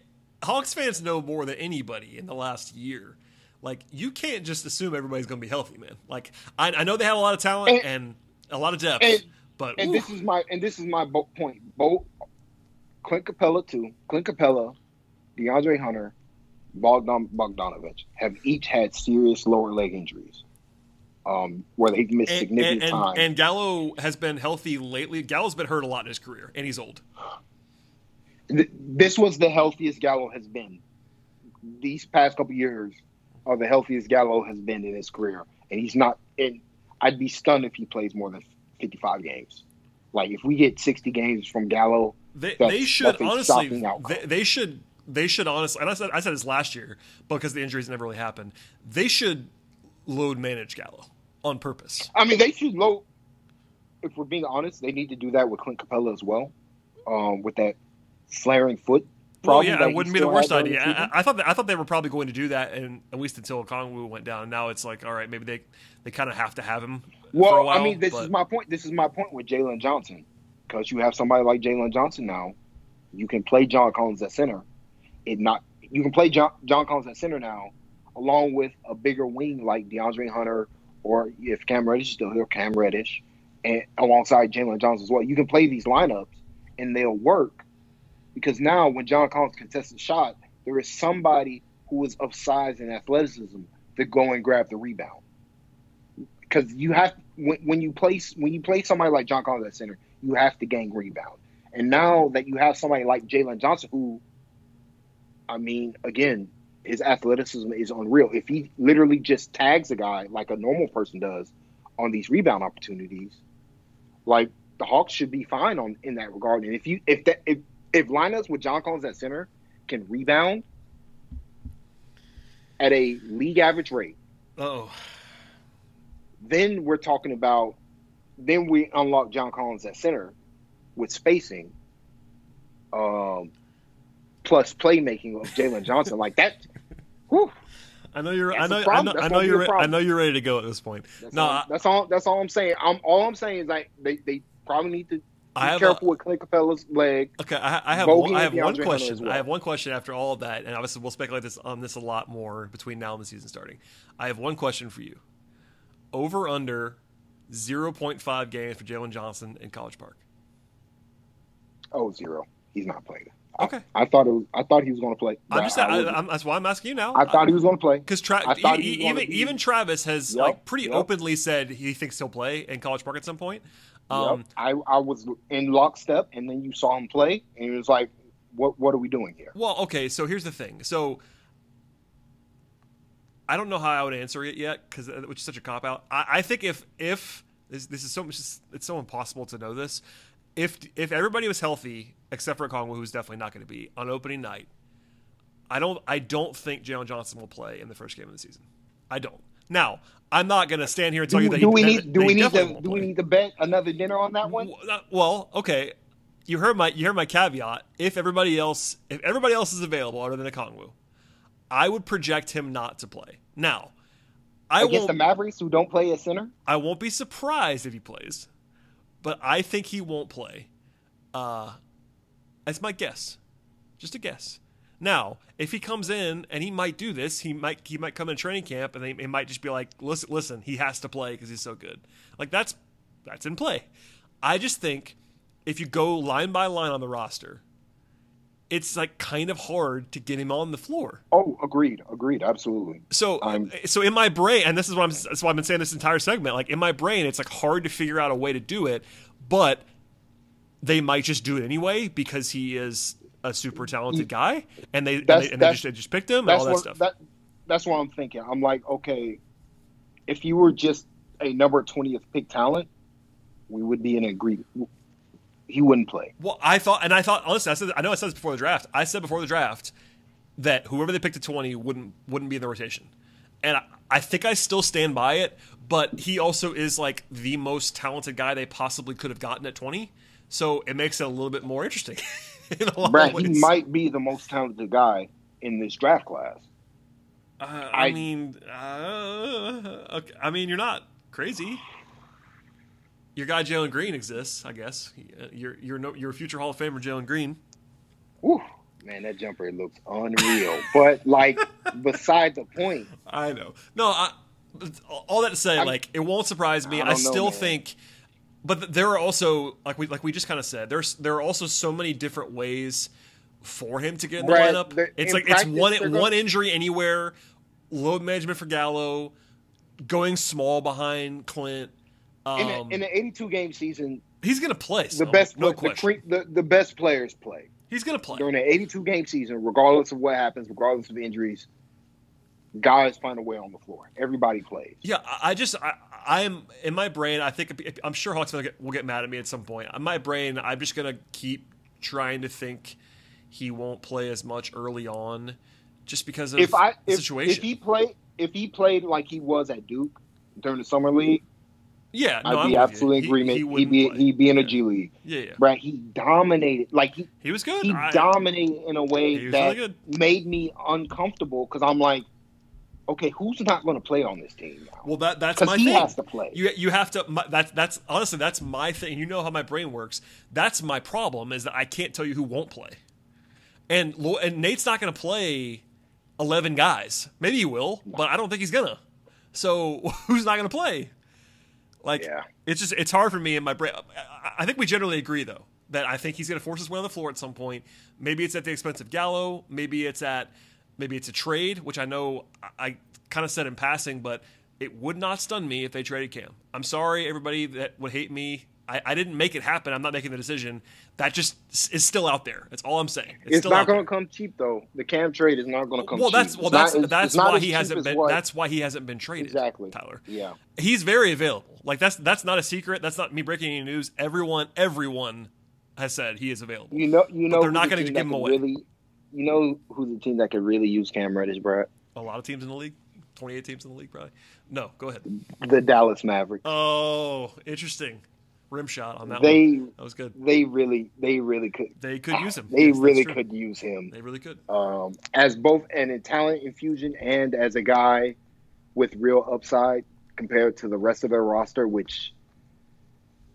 Hawks fans know more than anybody in the last year. Like, you can't just assume everybody's going to be healthy, man. Like, I, I know they have a lot of talent and, And- a lot of depth, and- but And ooh, this is my and this is my point. Both Clint Capela too. Clint Capela, DeAndre Hunter, Bogdan Bogdanovic have each had serious lower leg injuries, um, where they've missed and, significant and, time. and, and Gallo has been healthy lately. Gallo's been hurt a lot in his career, and he's old. This was the healthiest Gallo has been. These past couple years are the healthiest Gallo has been in his career, and he's not. And I'd be stunned if he plays more than fifty-five games. Like if we get sixty games from Gallo, They, they should honestly. They, they should. They should honestly. And I said I said this last year because the injuries never really happened. They should load manage Gallo on purpose. I mean, they should low. If we're being honest, they need to do that with Clint Capela as well, um, with that flaring foot. Well, yeah, that it wouldn't be the worst idea. the. I, I thought that, I thought they were probably going to do that, and at least until Kongwu went down. Now it's like, all right, maybe they they kind of have to have him. Well, while, I mean, this but- is my point. This is my point with Jalen Johnson, because you have somebody like Jalen Johnson now. You can play John Collins at center. It not you can play John, John Collins at center now, along with a bigger wing like DeAndre Hunter, or if Cam Reddish is still here, Cam Reddish, and alongside Jalen Johnson as well. You can play these lineups, and they'll work. Because now, when John Collins contests a shot, there is somebody who is of size and athleticism to go and grab the rebound because you have when, when you place when you play somebody like John Collins at center, you have to gain rebound. And now that you have somebody like Jalen Johnson, who, I mean, again, his athleticism is unreal. If he literally just tags a guy like a normal person does on these rebound opportunities, like the Hawks should be fine on in that regard. And if you if that if if lineups with John Collins at center can rebound at a league average rate Oh, then we're talking about then we unlock John Collins at center with spacing, um, plus playmaking of Jalen Johnson like that. Whew, I know you're. I know. I know. That's I know you're. re- I know you're ready to go at this point. that's, No, all, I- that's all. That's all I'm saying. I'm all I'm saying is like they, they probably need to be careful with Clint Capela's leg. Okay, I, I have. One, I have one question. well. I have one question after all of that, and obviously we'll speculate this on this a lot more between now and the season starting. I have one question for you: over under zero point five games for Jalen Johnson in College Park. Oh, zero. He's not playing. Okay. I thought it was, I thought he was going to play. I'm just. I, I, that's why I'm asking you now. I thought he was going to play. Because Tra- I thought he was gonna even even Travis has Yep, like pretty yep. openly said he thinks he'll play in College Park at some point. Um, Yep. I, I was in lockstep, and then you saw him play, and it was like, what What are we doing here? Well, okay, so here's the thing. So I don't know how I would answer it yet because which is such a cop out. I, I think if if this, this is so much, it's so impossible to know this. If if everybody was healthy except for Kongwu, who's definitely not going to be on opening night, I don't I don't think Jalen Johnson will play in the first game of the season. I don't. Now I'm not going to stand here and tell Do, you that do he, we need that do we need to do we need to bet another dinner on that one? Uh, Well, okay. you heard my you heard my caveat. If everybody else if everybody else is available other than Okongwu, I would project him not to play. Now, I Against won't the Mavericks, who don't play at center. I won't be surprised if he plays, but I think he won't play. Uh, that's my guess, just a guess. Now, if he comes in and he might do this, he might he might come in training camp and they, it might just be like, listen, listen, he has to play because he's so good. Like that's that's in play. I just think if you go line by line on the roster, it's like kind of hard to get him on the floor. Oh, agreed, agreed, absolutely. So, I'm- so in my brain, and this is what I'm. That's why I've been saying this entire segment. Like in my brain, it's like hard to figure out a way to do it, but they might just do it anyway because he is a super talented mm. guy, and they and they, and they just they just picked him and all that what stuff. that that's what I'm thinking. I'm like, okay, if you were just a number twentieth pick talent, we would be in agreement. He wouldn't play. Well, I thought, and I thought honestly, I said, I know I said this before the draft. I said before the draft that whoever they picked at twenty wouldn't wouldn't be in the rotation, and I, I think I still stand by it. But he also is like the most talented guy they possibly could have gotten at twenty, so it makes it a little bit more interesting. in Brad, he might be the most talented guy in this draft class. Uh, I, I- mean, uh, okay. I mean, you're not crazy. Your guy Jalen Green exists, I guess. Your uh, your no, your future Hall of Famer Jalen Green. Whew, man, that jumper looks unreal. but like, beside the point, I know. No, I, all that to say, I'm- like, it won't surprise me. I I, don't know, still think, but there are also like we like we just kind of said, there's there are also so many different ways for him to get in the Brad, lineup. the- It's like practice, it's one one gonna- injury anywhere, load management for Gallo, going small behind Clint. Um, in, a, in an 82 game season, he's gonna play. the still, best no the, the, the best players play he's gonna play. during an 82 game season, regardless of what happens, regardless of injuries. Guys find a way on the floor. Everybody plays. Yeah, I just I, I'm in my brain. I think I'm sure Hawks will get, will get mad at me at some point. In my brain, I'm just gonna keep trying to think he won't play as much early on, just because of If I the if, situation. if he played if he played like he was at Duke during the summer league, yeah, no, I'd I'm be absolutely in He- agreement. He, He, would wouldn't be play. he'd be in a Yeah. G League. Yeah, yeah, Right? He dominated. Like he he was good. he I- dominated in a way that really made me uncomfortable because I'm like, okay, who's not going to play on this team now? well, that that's my he thing. has to play. You you have to. My, that's that's honestly that's my thing. You know how my brain works. That's my problem is that I can't tell you who won't play. And and Nate's not going to play eleven guys. Maybe he will, but I don't think he's gonna. So who's not going to play? Like Yeah. it's just it's hard for me in my brain. I, I think we generally agree though that I think he's going to force his way on the floor at some point. Maybe it's at the expense of Gallo. Maybe it's at maybe it's a trade, which I know I, I kind of said in passing, but it would not stun me if they traded Cam. I'm sorry, everybody that would hate me. I, I didn't make it happen. I'm not making the decision. That just is still out there. That's all I'm saying. It's, It's still not going to come cheap though. The Cam trade is not going to come. Well, cheap. that's well, It's not- that's it's- that's it's why he hasn't been. what- That's why he hasn't been traded. exactly Tyler. Yeah, He's very available. Like that's that's not a secret. That's not me breaking any news. Everyone, everyone has said he is available. you know, you know, they're who not gonna team give him away. Really, you know who the team that could really use Cam Reddish, Brad? A lot of teams in the league, 28 teams in the league, probably. No, go ahead. The Dallas Mavericks. Oh, interesting. Rim shot on that they one. That was good. they really they really could They could use him. they Yes, really could use him They really could. um, as both an talent infusion and as a guy with real upside compared to the rest of their roster, which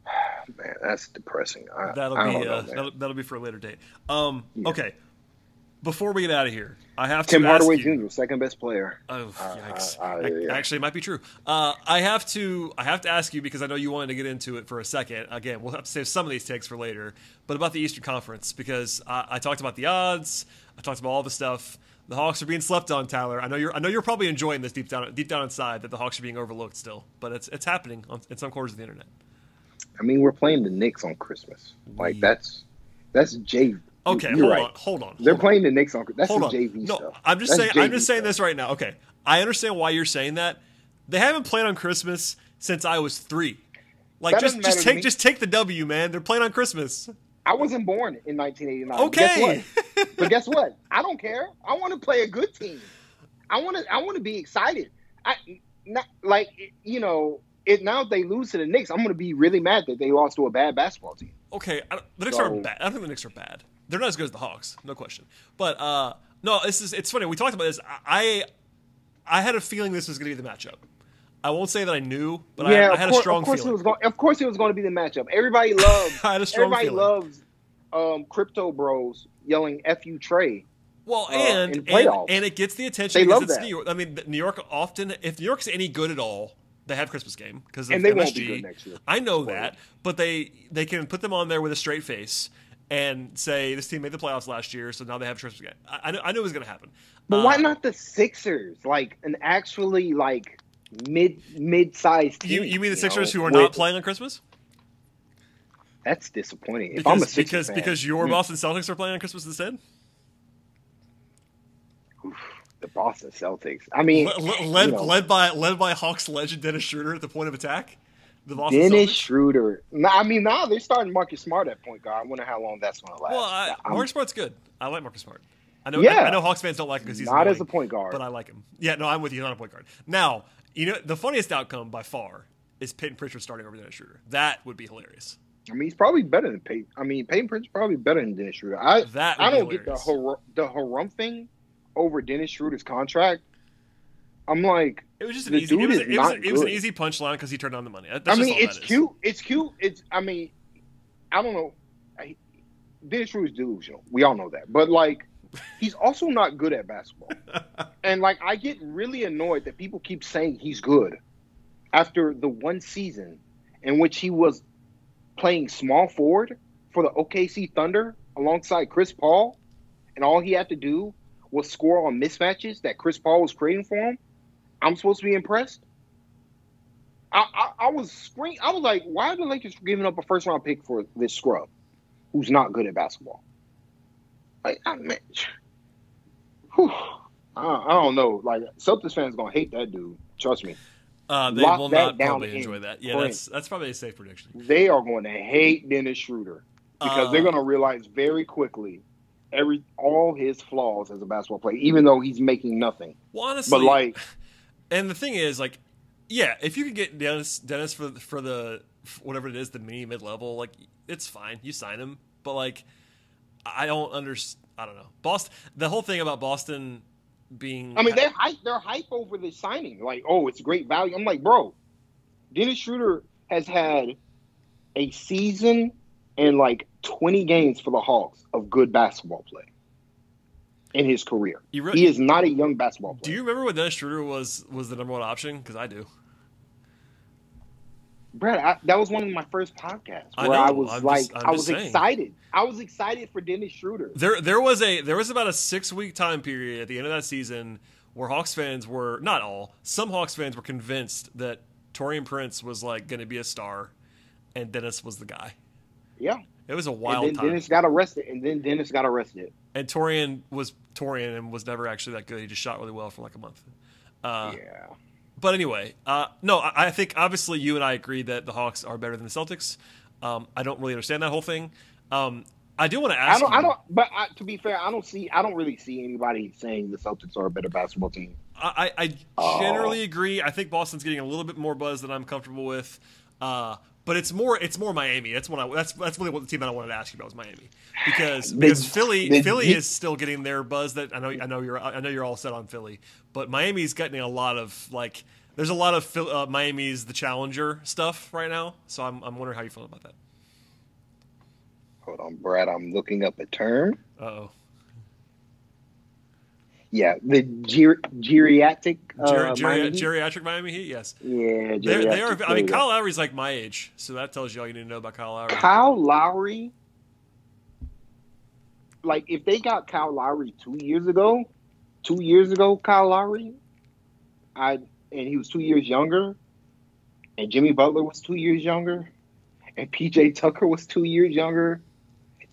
man, that's depressing. I, That'll I be know, uh, that'll, that'll be for a later date. Um, Yeah. okay. Before we get out of here, I have Tim to Hardaway ask you, Jr., second best player. Oh, Uh, yikes! uh, uh, yeah. Actually, it might be true. Uh, I have to. I have to ask you because I know you wanted to get into it for a second. Again, we'll have to save some of these takes for later. But about the Eastern Conference because I, I talked about the odds. I talked about all the stuff. The Hawks are being slept on, Tyler. I know you're. I know you're probably enjoying this deep down, deep down inside that the Hawks are being overlooked still. But it's it's happening on, in some corners of the internet. I mean, we're playing the Knicks on Christmas. Like We- that's that's J. Okay, you're hold right. on, hold on. They're on. playing the Knicks on. That's Hold on. JV no, stuff. I'm just That's saying. I'm just saying stuff. this right now. Okay, I understand why you're saying that. They haven't played on Christmas since I was three. Like That just just take just take the W, man. They're playing on Christmas. I wasn't born in 1989. But Okay. Guess what? but guess what? I don't care. I want to play a good team. I want to. I want to be excited. I not like you know. It now if they lose to the Knicks, I'm going to be really mad that they lost to a bad basketball team. okay, I don't- the Knicks aren't bad. I don't think the Knicks are bad. They're not as good as the Hawks, no question. But uh, no, this is it's funny. We talked about this. I I had a feeling this was going to be the matchup. I won't say that I knew, but yeah, I, I had course, a strong of course feeling. it was going. Of course, it was going to be the matchup. Everybody loves. I had a strong everybody feeling. loves um, crypto bros yelling "F you, Trae." Well, uh, and and, and it gets the attention They because love it's that. New York. I mean, New York often, if New York's any good at all, they have Christmas game because And they MSG. won't be good next year. I know that, but they they can put them on there with a straight face and say this team made the playoffs last year, so now they have Christmas game. I, I, knew, I knew it was going to happen. But Uh, why not the Sixers? Like an actually like mid mid sized team. You, you mean the Sixers know, who are with- not playing on Christmas? That's disappointing. Because, a because, fan, because your mm, Boston Celtics are playing on Christmas instead? the Boston Celtics. I mean, Le- le- led, you know, led by led by Hawks legend Dennis Schroeder at the point of attack. Dennis. Schroeder. No, I mean, now they're starting Marcus Smart at point guard. I wonder how long that's going to last. Well, I, I'm Marcus Smart's good. I like Marcus Smart. I know. Yeah. I, I know Hawks fans don't like him because he's not as a point guard. but I like him. Yeah, no, I'm with you. Not a point guard. Now, you know, the funniest outcome by far is Payton Pritchard starting over Dennis Schroeder. That would be hilarious. I mean, he's probably better than Payton. I mean, Payton Pritchard's probably better than Dennis Schroeder. I That I don't get the hilarious. the harumph thing over Dennis Schroeder's contract. I'm like, It was just an easy. It was, is it was, not it was an easy punchline because he turned on the money. That's I mean, it's is. cute. It's cute. It's. I mean, I don't know. I, Dennis Schroeder's delusional. We all know that. But like, he's also not good at basketball. and like, I get really annoyed that people keep saying he's good after the one season in which he was playing small forward for the OKC Thunder alongside Chris Paul, and all he had to do was score on mismatches that Chris Paul was creating for him. I'm supposed to be impressed. I, I, I was scream. I was like, why are the Lakers giving up a first round pick for this scrub, who's not good at basketball? Like, I mean, whew, I, I don't know. Like, Celtics fans gonna hate that dude. Trust me, Uh, they Lock will not probably enjoy that. Yeah, print. that's that's probably a safe prediction. they are going to hate Dennis Schroeder because Uh, they're gonna realize very quickly every all his flaws as a basketball player, even though he's making nothing. Well, honestly, But like, and the thing is, like, yeah, if you could get Dennis Dennis for for the for whatever it is, the mini mid level, like, it's fine. You sign him, but like, I don't understand. I don't know. Boston. The whole thing about Boston being. I mean, they're hype. They're hype over the signing. Like, oh, it's great value. I'm like, bro, Dennis Schroeder has had a season and like 20 games for the Hawks of good basketball play in his career. He is not a young basketball Do you remember when Dennis Schroeder was was the number one option? Because I do. Brad, I, that was one of my first podcasts where I, know. was I'm like, just- I was excited. I was excited for Dennis Schroeder. There, there was a there was about a six week time period at the end of that season where Hawks fans were not all, some Hawks fans were convinced that Taurean Prince was like going to be a star, and Dennis was the guy. Yeah. It was a And wild then time, Dennis got arrested. And then Dennis got arrested. And Taurean was Taurean and was never actually that good. He just shot really well for like a month. Uh, yeah. But anyway, uh, no, I, I think obviously you and I agree that the Hawks are better than the Celtics. Um, I don't really understand that whole thing. Um, I do want to I ask. don't. you, I don't. But I, to be fair, I don't see. I don't really see anybody saying the Celtics are a better basketball team. I, I generally agree. I think Boston's getting a little bit more buzz than I'm comfortable with. Uh, but it's more it's more Miami. That's what I that's that's really what the team that I wanted to ask you about was Miami because because Philly the- Philly the- is still getting their buzz. That I know I know you're I know you're all set on Philly, but Miami's getting a lot of like there's a lot of Phil, uh, Miami's the challenger stuff right now. So I'm I'm wondering how you feel about that. Hold on, Brad. I'm looking up a term. Uh oh. Yeah, the ger- geriatric. Uh, Geri- geri- Miami Heat. geriatric Miami Heat, yes. yeah, They're, they are. I mean. Kyle Lowry's like my age, so that tells you all you need to know about Kyle Lowry. Kyle Lowry. Like, if they got Kyle Lowry two years ago, two years ago, Kyle Lowry, I and he was two years younger, and Jimmy Butler was two years younger, and PJ Tucker was two years younger,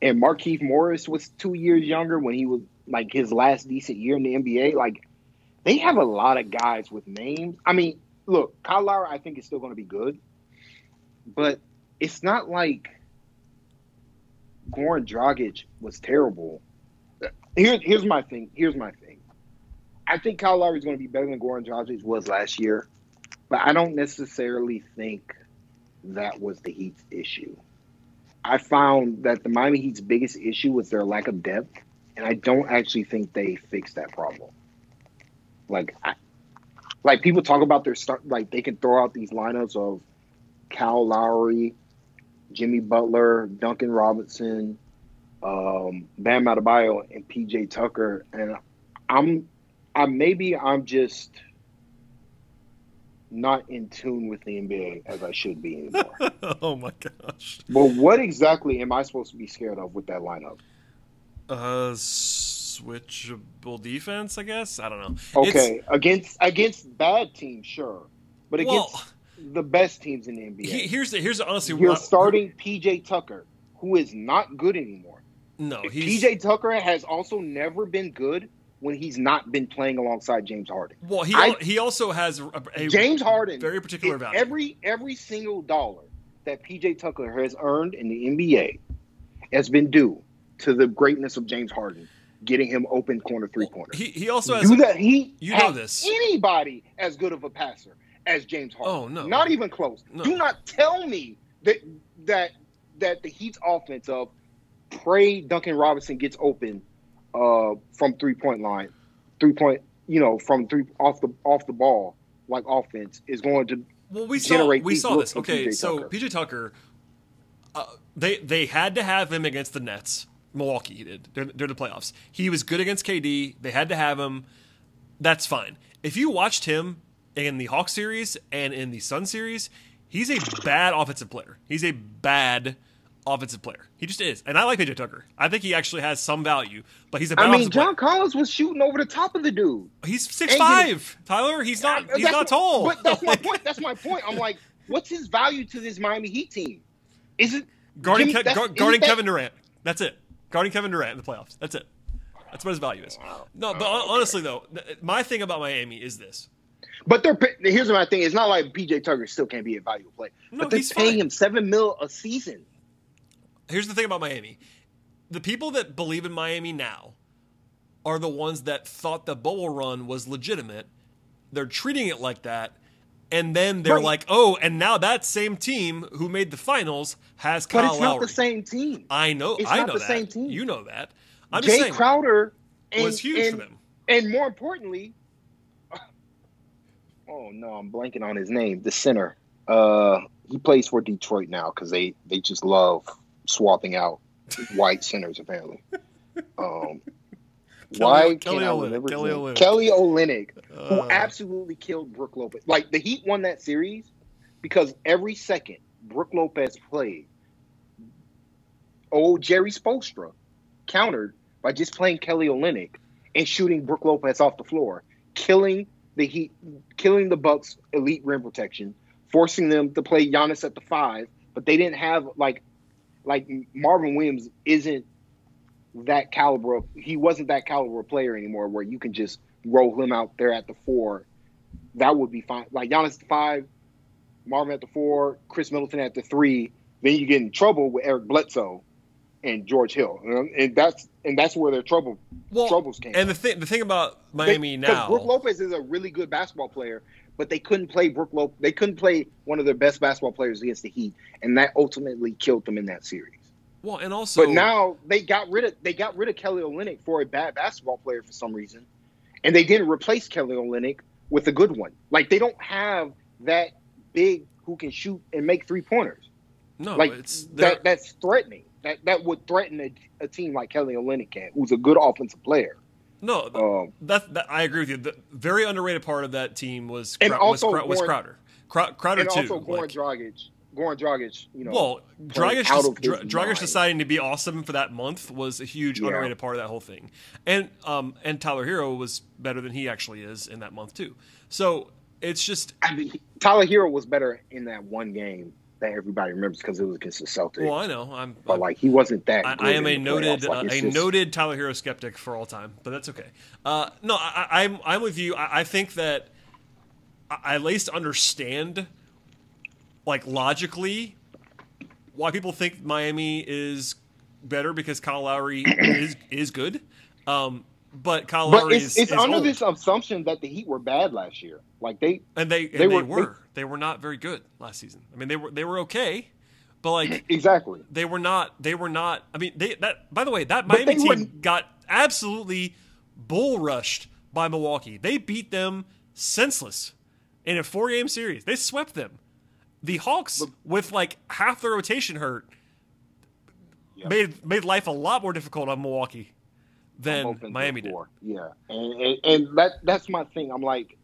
and Markieff Morris was two years younger when he was like his last decent year in the NBA. Like, they have a lot of guys with names. I mean, look, Kyle Lowry, I think is still going to be good, but it's not like Goran Dragic was terrible. Here, here's my thing. Here's my thing. I think Kyle Lowry is going to be better than Goran Dragic was last year, but I don't necessarily think that was the Heat's issue. I found that the Miami Heat's biggest issue was their lack of depth, and I don't actually think they fixed that problem. Like, I, like people talk about their start, like they can throw out these lineups of Kyle Lowry, Jimmy Butler, Duncan Robinson, um, Bam Adebayo, and PJ Tucker, and I'm, I maybe I'm just not in tune with the NBA as I should be anymore. oh my gosh. But what exactly am I supposed to be scared of with that lineup? Uh, switchable defense, I guess. I don't know. Okay, it's, against against bad teams, sure, but against well, the best teams in the NBA. He, here's the, here's honestly, you're starting PJ Tucker, who is not good anymore. No, PJ Tucker has also never been good when he's not been playing alongside James Harden. Well, he I, he also has a, a James Harden very particular value. Every every single dollar that PJ Tucker has earned in the NBA has been due to the greatness of James Harden getting him open corner three pointer. He he also has do that. He you know this anybody as good of a passer as James Harden. Oh no, not even close. No. Do not tell me that that that the Heat's offense of pray Duncan Robinson gets open uh, from three point line, three point, you know, from three off the off the ball like offense is going to well we saw we saw this. Okay, PJ so Tucker. PJ Tucker, uh, they they had to have him against the Nets. Milwaukee he did during, during the playoffs. He was good against KD. They had to have him. That's fine. If you watched him in the Hawk series and in the Sun series, he's a bad offensive player. He's a bad offensive player. He just is. And I like PJ Tucker. I think he actually has some value, but he's a I mean, John player. Collins was shooting over the top of the dude. He's six five, Tyler. He's not he's not tall. But that's my point. That's my point. I'm like, what's his value to this Miami Heat team? Is it guarding, Ke- guarding Kevin Durant? That's it. Guarding Kevin Durant in the playoffs. That's it. That's what his value is. No, but oh, honestly though, my thing about Miami is this. But they're here's my thing. It's not like PJ Tucker still can't be a valuable player. No, but they're paying fine. him seven mil a season here's the thing about Miami the people that believe in Miami now are the ones that thought the bubble run was legitimate. They're treating it like that. And then they're right. like, oh, and now that same team who made the finals has Kyle But it's Lowry. not the same team. I know. It's I not know the that. same team. You know that. I'm Jay saying, Crowder and, was huge and, for them. And more importantly, oh no, I'm blanking on his name. The center. Uh, he plays for Detroit now because they they just love swapping out white centers apparently. Um, why Kelly can't I Olynyk, remember Kelly his? Olynyk. Kelly Olynyk, who Uh. absolutely killed Brook Lopez. Like the Heat won that series because every second Brook Lopez played, old Jerry Spoelstra countered by just playing Kelly Olynyk and shooting Brook Lopez off the floor, killing the Heat, killing the Bucks' elite rim protection, forcing them to play Giannis at the five. But they didn't have like like Marvin Williams isn't that caliber of he wasn't that caliber of player anymore where you can just roll him out there at the four. That would be fine. Like Giannis at the five, Marvin at the four, Khris Middleton at the three. Then you get in trouble with Eric Bledsoe and George Hill, and that's and that's where their trouble Well, troubles came. And the thing, the thing about Miami They- now, Brook Lopez is a really good basketball player, but they couldn't play Brook Lopez. They couldn't play one of their best basketball players against the Heat, and that ultimately killed them in that series. Well, and also, But now they got rid of they got rid of Kelly Olynyk for a bad basketball player for some reason, and they didn't replace Kelly Olynyk with a good one. Like they don't have that big who can shoot and make three pointers. no, like it's that that's threatening. That that would threaten a, a team like Kelly Olynyk can, who's a good offensive player. no. Um, that, that I agree with you. The very underrated part of that team was And Crowder, was, also Crowder, was Goran- Crowder. Crow- Crowder and too. also Goran like- Dragic, Goran Dragic, you know. well, Dragic, out just, of his Dra- Dragic deciding to be awesome for that month was a huge Yeah. underrated part of that whole thing. And um and Tyler Herro was better than he actually is in that month too. So it's just I mean, Tyler Herro was better in that one game that everybody remembers because it was against the Celtics. well, I know I'm. but like he wasn't that. I, I am a noted. Like, uh, a just- noted Tyler Herro skeptic for all time, but that's okay. Uh, no, I, I- I'm I'm with you. I, I think that I, I at least understand, like logically, why people think Miami is better because Kyle Lowry is is good. Um, but Kyle But Lowry it's, is, it's is under old. this assumption that the Heat were bad last year. Like they, and they and they they, were- were, they- they were not very good last season. I mean, they were they were okay, But like exactly, they were not. They were not. I mean, they that. By the way, that Miami team wouldn't- got absolutely bull rushed by Milwaukee. They beat them senseless in a four game series. They swept them. The Hawks, with like half the rotation hurt, Yep. made made life a lot more difficult on Milwaukee than Miami did. Yeah, and, and and that that's my thing. I'm like,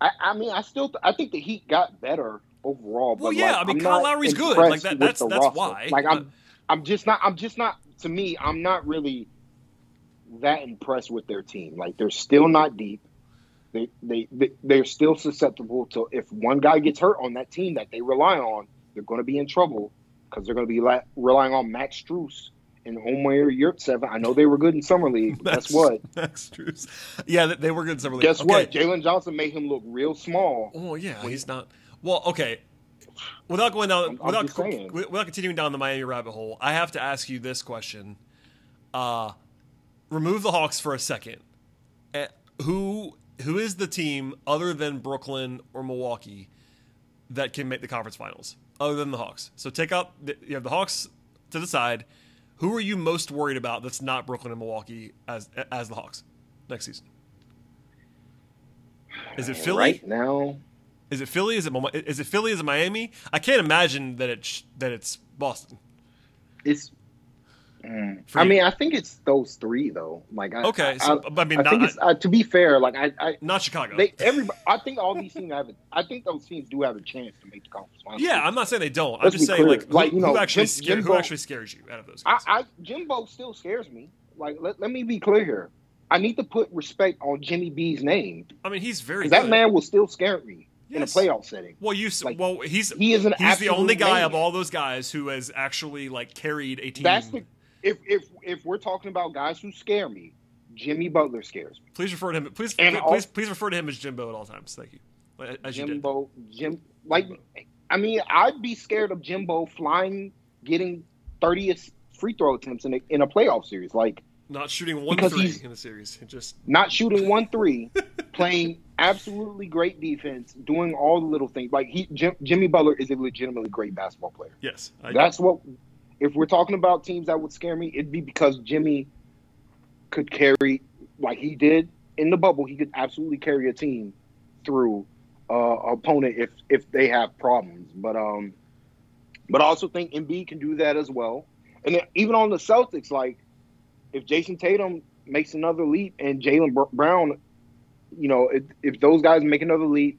I, I mean, I still I think the Heat got better overall. Well, yeah, like, I mean, I'm Kyle Lowry's good. Like, that- that's- that's roster. why. Like I'm I'm just not I'm just not to me I'm not really that impressed with their team. Like they're still not deep. They, they, they they're still susceptible to if one guy gets hurt on that team that they rely on, they're going to be in trouble because they're going to be la- relying on Max Strus and Omer Yurtseven. I know they were good in summer league. But guess what? Max Strus. Yeah, they- were good in summer league. Guess Okay. what? Jalen Johnson made him look real small. Oh yeah, he's not. Well, okay. Without going down, I'm- I'm without saying. without continuing down the Miami rabbit hole, I have to ask you this question. Uh, remove the Hawks for a second. Eh, who who is the team other than Brooklyn or Milwaukee that can make the conference finals other than the Hawks? So take out the, you have the Hawks to the side. Who are you most worried about that's not Brooklyn and Milwaukee as as the Hawks next season? Is it Philly? Right now, Is it Philly? Is it is it Philly? Is it Miami? I can't imagine that it's that it's Boston. it's. Mm, I mean, I think it's those three though. Like, I, Okay, I, so I, I mean, I not, uh, to be fair. Like, I, I not Chicago. they everybody. I think all these teams have. A, I think those teams do have a chance to make the conference finals. yeah, I'm not saying they don't. I'm just saying clear. like, who, Like, you know, who actually Jim- scares, who actually scares you out of those guys? I Jimbo still scares me. Like, let, let me be clear here. I need to put respect on Jimmy B's name I mean, he's very that man will still scare me Yes. in a playoff setting. Well, you like, well he's he is an he's the only guy of all those guys who has actually like carried a team. That's the if if if we're talking about guys who scare me, Jimmy Butler scares me. please refer to him. Please please, all- please please refer to him as Jimbo at all times. Thank you. As you. Jimbo, Jim, like, I mean, I'd be scared of Jimbo flying, getting thirtieth free throw attempts in a, in a playoff series. Like, Not shooting one three in the series. Just not shooting one three, playing absolutely great defense, doing all the little things. Like, he Jim, Jimmy Butler is a legitimately great basketball player. yes. I, That's what. If we're talking about teams that would scare me, it'd be because Jimmy could carry, like he did in the bubble. He could absolutely carry a team through uh, opponent if if they have problems. But um, but I also think Embiid can do that as well. And then even on the Celtics, like if Jayson Tatum makes another leap and Jaylen Brown, you know, if, if those guys make another leap,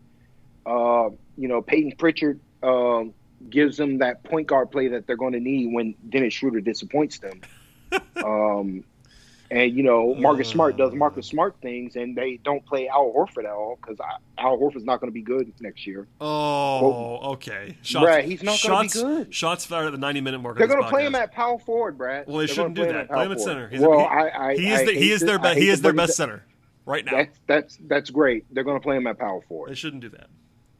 uh, you know, Payton Pritchard. Um, gives them that point guard play that they're going to need when Dennis Schroeder disappoints them. um, and you know, Marcus Smart does Marcus Smart things, and they don't play Al Horford at all because Al Horford's not going to be good next year. Oh, okay. Shots, Brad, he's not gonna be good. Shots fired at the 90 minute mark. They're going going to play him at power forward, Brad. Well, they They're shouldn't do play that. Play him at center. He's a- well, he- I, I, He is the, he is their. He is their best center right now. That's that's that's great. They're going to play him at power forward. They shouldn't do that.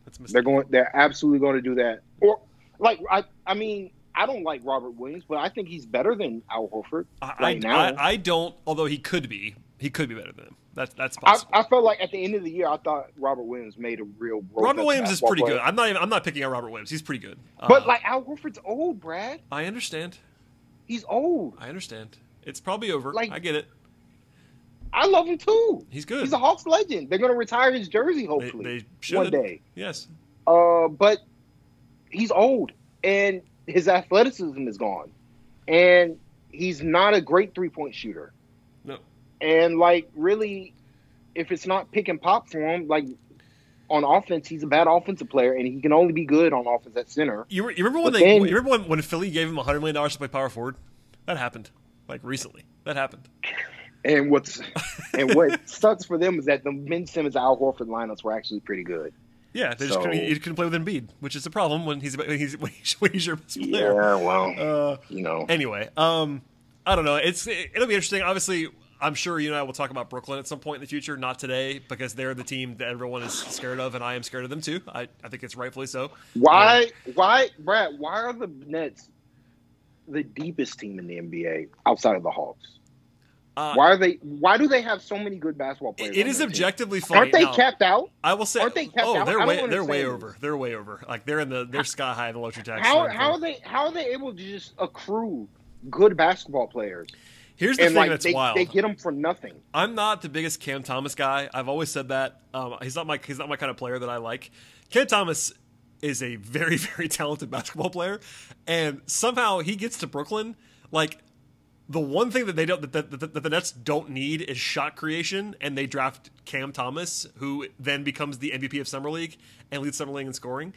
That's a They're going. They're absolutely going to do that. Or like I, I mean, I don't like Robert Williams, but I think he's better than Al Horford I, right I, now. I, I don't. Although he could be. He could be better than him. That's that's possible. I felt like at the end of the year, I thought Robert Williams made a real. Robert Williams is pretty player. good. I'm not. Even, I'm not picking on Robert Williams. He's pretty good. Uh, But like Al Horford's old, Brad. I understand. He's old. I understand. It's probably over. Like- I get it. I love him too. He's good. He's a Hawks legend. They're going to retire his jersey They, hopefully they should. one day. Yes. Uh, but he's old and his athleticism is gone, and he's not a great three point shooter. No. And like really, if it's not pick and pop for him, like on offense, he's a bad offensive player, and he can only be good on offense at center. You, re- you remember when But they? then- you remember when, when Philly gave him 100 million dollars to play power forward? That happened. Like recently. That happened. And what's and what sucks for them is that the Ben Simmons Al Horford lineups were actually pretty good. Yeah, they just couldn't, you couldn't play with Embiid, which is a problem when he's when he's when he's, when he's your best player. Yeah, well, Uh, you know, anyway, um, I don't know. It's it, it'll be interesting. Obviously, I'm sure you and I will talk about Brooklyn at some point in the future. Not today because they're the team that everyone is scared of, and I am scared of them too. I, I think it's rightfully so. why, why, Brad? Why are the Nets the deepest team in the NBA outside of the Hawks? Uh, why are they? Why do they have so many good basketball players? It is their team? objectively funny. Aren't they Now, capped out? I will say, aren't they capped oh, out? they're way, they're way over. They're way over. Like they're in the they're sky high in the luxury tax. How how are they how are they able to just accrue good basketball players Here's the and thing like that's they, wild. they get them for nothing? I'm not the biggest Cam Thomas guy. I've always said that. Um, he's not my he's not my kind of player that I like. Cam Thomas is a very very talented basketball player, and somehow he gets to Brooklyn. Like the one thing that they don't that, that, that the Nets don't need is shot creation, and they draft Cam Thomas, who then becomes the MVP of summer league and leads summer league in scoring.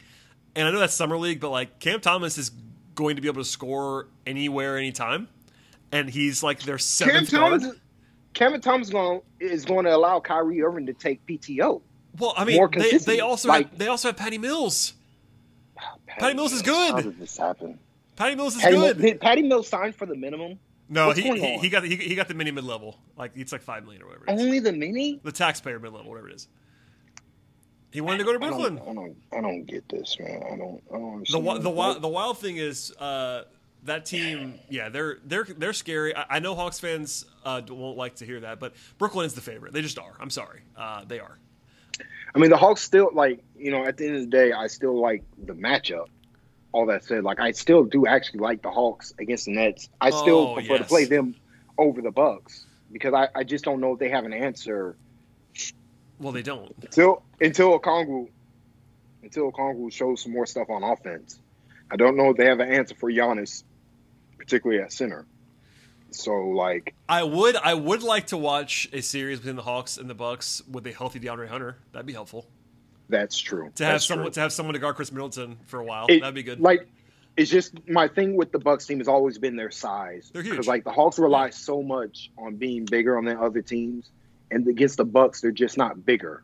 And I know that's summer league, but like Cam Thomas is going to be able to score anywhere, anytime, and he's like their Cam seventh guard. Thomas, Kevin Thomas going is going to allow Kyrie Irving to take PTO. Well, I mean, more they, they also Like- have, they also have Patty Mills. Patty Mills is good. How did this happen? Patty Mills is Patty, good. Patty Mills sign for the minimum? No, what's he, he he got the, he, he got the mini mid level. Like it's like five million or whatever. It is. Only the mini? The taxpayer mid level, whatever it is. He wanted to go to I Brooklyn. don't, I don't, I don't get this, man. I don't, I don't The understand. wi- the wild the wild thing is uh, that team. Yeah, they're they're they're scary. I, I know Hawks fans uh, won't like to hear that, but Brooklyn is the favorite. They just are. I'm sorry, uh, they are. I mean, the Hawks still like you know. At the end of the day, I still like the matchup. All that said, like I still do actually like the Hawks against the Nets. I still Oh, prefer to play them over the Bucks because I, I just don't know if they have an answer Well, they don't. until until Okongwu until Okongwu shows some more stuff on offense. I don't know if they have an answer for Giannis, particularly at center. So like I would I would like to watch a series between the Hawks and the Bucks with a healthy DeAndre Hunter. That'd be helpful. That's true. To have That's someone true. to have someone to guard Khris Middleton for a while. It- That'd be good. Like, it's just my thing with the Bucks team has always been their size. They're huge. Because like the Hawks rely so much on being bigger on their other teams, and against the Bucks, they're just not bigger,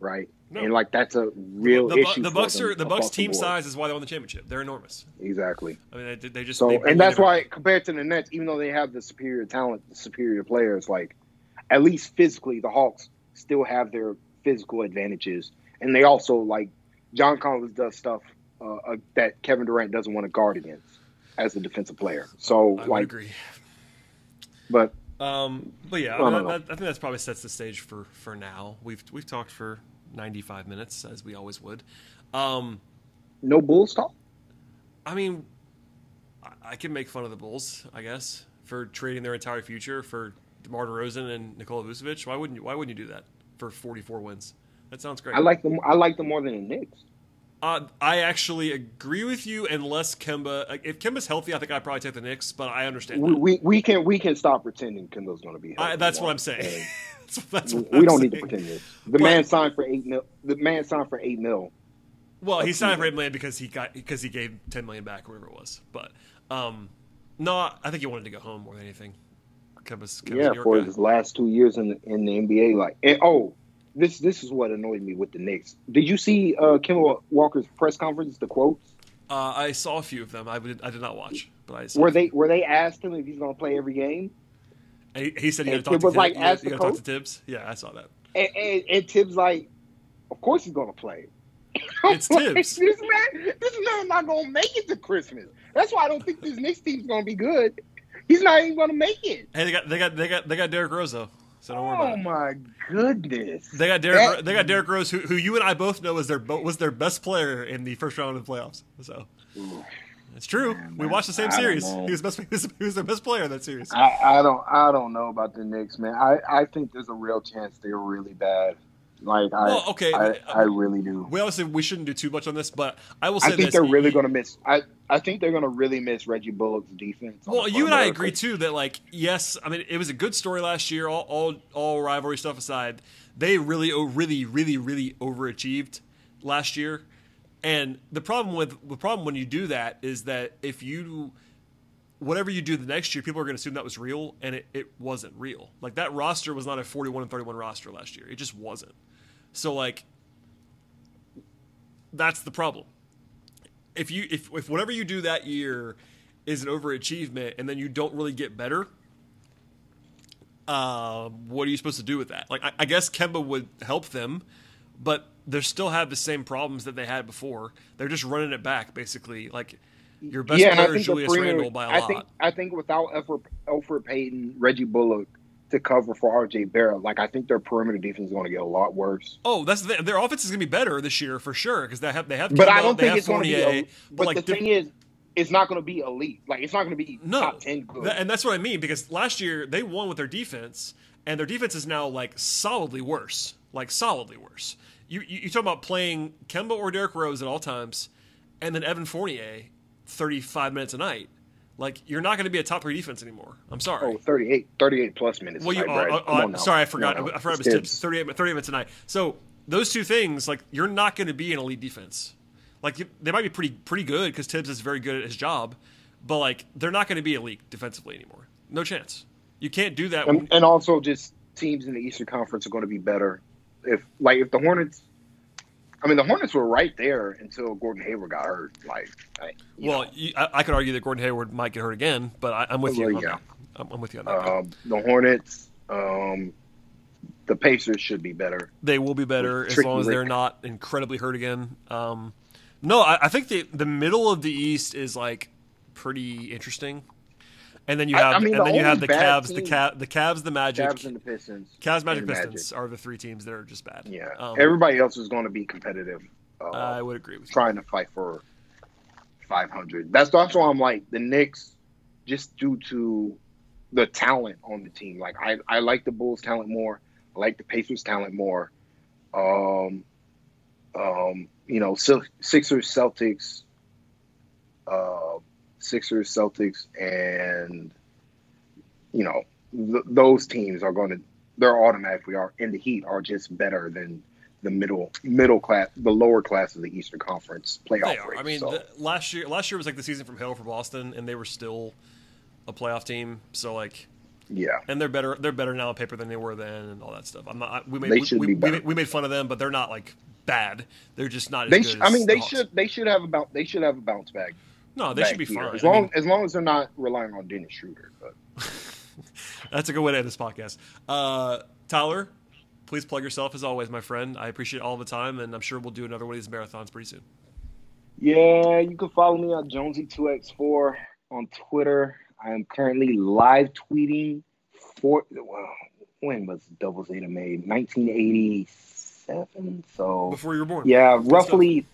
right? No. And like that's a real the, Bu- issue. the Bucks are the Bucks team board. size is why they won the championship. They're enormous. Exactly. I mean, they, they just So, they and that's why everybody. compared to the Nets, even though they have the superior talent, the superior players, like at least physically, the Hawks still have their physical advantages, and they also like John Collins does stuff uh, uh, that Kevin Durant doesn't want to guard against as a defensive player. So I like, agree. but Um, but yeah, I mean, I think that's probably sets the stage for for now. We've we've talked for ninety five minutes as we always would. Um, no Bulls talk. I mean, I, I can make fun of the Bulls, I guess, for trading their entire future for DeMar DeRozan and Nikola Vucevic. Why wouldn't you? Why wouldn't you do that for forty four wins? That sounds great. I like them. I like them more than the Knicks. Uh, I actually agree with you. Unless Kemba, if Kemba's healthy, I think I'd probably take the Knicks. But I understand. We, we we can we can stop pretending Kendall's going to be. I, that's what. I'm saying. That's, that's we I'm don't need to pretend this. The But- man signed for eight mil. The man signed for eight mil. Well, he signed for eight million because he got because he gave ten million back, or whatever it was. But um, no, I think he wanted to go home more than anything. Kemba's, Kemba's yeah, for guy. his last two years in the, in the NBA. Like, and, oh, this this is what annoyed me with the Knicks. Did you see uh, Walker's press conference? The quotes Uh, I saw a few of them. I did, I did not watch, but I saw. few. they were they asked him if he's going to play every game, And he, he said he got to talk it to was Thibs. like, you gotta talk to? Thibs. Yeah, I saw that. and, and, and Thibs like, of course he's going to play. It's like, Thibs. this man, this man not going to make it to Christmas. That's why I don't think this Knicks team's going to be good. He's not even going to make it. Hey, they got they got they got they got Derrick Rose though, so don't worry oh about Oh my goodness! They got Derrick. That- they got Derrick Rose, who, who you and I both know was their was their best player in the first round of the playoffs. So it's true. we watched the same I series. He was best. He was, he was their best player in that series. I, I don't I don't know about the Knicks, man. I, I think there's a real chance they're really bad. Like I Well, okay, I, uh, I really do. We obviously we shouldn't do too much on this, but I will say I think this: they're really going to miss. I I think they're going to really miss Reggie Bullock's defense. Well, you and I agree too that like yes, I mean it was a good story last year. All all, all rivalry stuff aside, they really oh, really really really overachieved last year. And the problem with the problem when you do that is that if you whatever you do the next year, people are going to assume that was real, and it, it wasn't real. Like that roster was not a forty-one and thirty-one roster last year. It just wasn't. So like that's the problem if you if if whatever you do that year is an overachievement and then you don't really get better, uh, what are you supposed to do with that? Like I, I guess Kemba would help them, but they still have the same problems that they had before. They're just running it back basically. Like your best yeah, player is Julius Randle by a I lot. think I think without Elfrid, Elfrid Payton, Reggie Bullock, to cover for RJ Barrett. Like I think their perimeter defense is going to get a lot worse. Oh, that's the, their offense is going to be better this year for sure because they have they have. But Kemba, I don't think it's going to be. Fournier, A, but like the thing is, it's not going to be elite. Like it's not going to be no, top ten good. And that's what I mean because last year they won with their defense, and their defense is now like solidly worse, like solidly worse. You you, you talk about playing Kemba or Derrick Rose at all times, and then Evan Fournier, thirty five minutes a night. Like you're not going to be a top three defense anymore. I'm sorry. oh, 38, 38 plus minutes. Well, you, tonight, Brad. uh, uh, sorry, I forgot. No, no. I forgot it was It's tips. Thibs. 38, 38 minutes tonight. So those two things, like you're not going to be an elite defense. Like you, they might be pretty pretty good because Thibs is very good at his job, but like they're not going to be elite defensively anymore. No chance. You can't do that. and, and also just teams in the Eastern Conference are going to be better if like if the Hornets. I mean, the Hornets were right there until Gordon Hayward got hurt. Like, I, you well, you, I, I could argue that Gordon Hayward might get hurt again, but I, I'm with you. Well, on yeah. that. I'm, I'm with you on that. um, the Hornets, um, the Pacers should be better. they will be better as long as they're not incredibly hurt again. Um, no, I, I think the the middle of the East is like pretty interesting. And then you have I mean, and the then you have the Cavs, the team- Cav, the Cavs, the Magic, Cavs and the Pistons. Cavs, Magic, Pistons are the three teams that are just bad. Yeah, Um, everybody else is going to be competitive. Uh, I would agree with you. trying to fight for 500. That's that's why I'm like the Knicks, just due to the talent on the team. Like I, I like the Bulls' talent more. I like the Pacers' talent more. Um, um, you know, Sixers, Celtics, uh, Sixers, Celtics, and you know th- those teams are going to. They're automatically are in the Heat are just better than the middle middle class, the lower class of the Eastern Conference playoff They are. race. I mean, so, the, last year last year was like the season from hell for Boston, and they were still a playoff team. So like, yeah, and they're better. They're better now on paper than they were then, and all that stuff. I'm not. I- We made we, we, we, made, we made fun of them, but they're not like bad. They're just not as they. good. Sh- I mean, the they Hawks. should. They should have about. They should have a bounce back. No, they should be here. fine. As I long mean, as long as they're not relying on Dennis Schroeder. But that's a good way to end this podcast. Uh, Tyler, please plug yourself as always, my friend. I appreciate all the time, and I'm sure we'll do another one of these marathons pretty soon. yeah, you can follow me on Jonesy2x4 on Twitter. I am currently live tweeting for. Well, when was Double Zeta made? 1987. So Before you were born. Yeah, roughly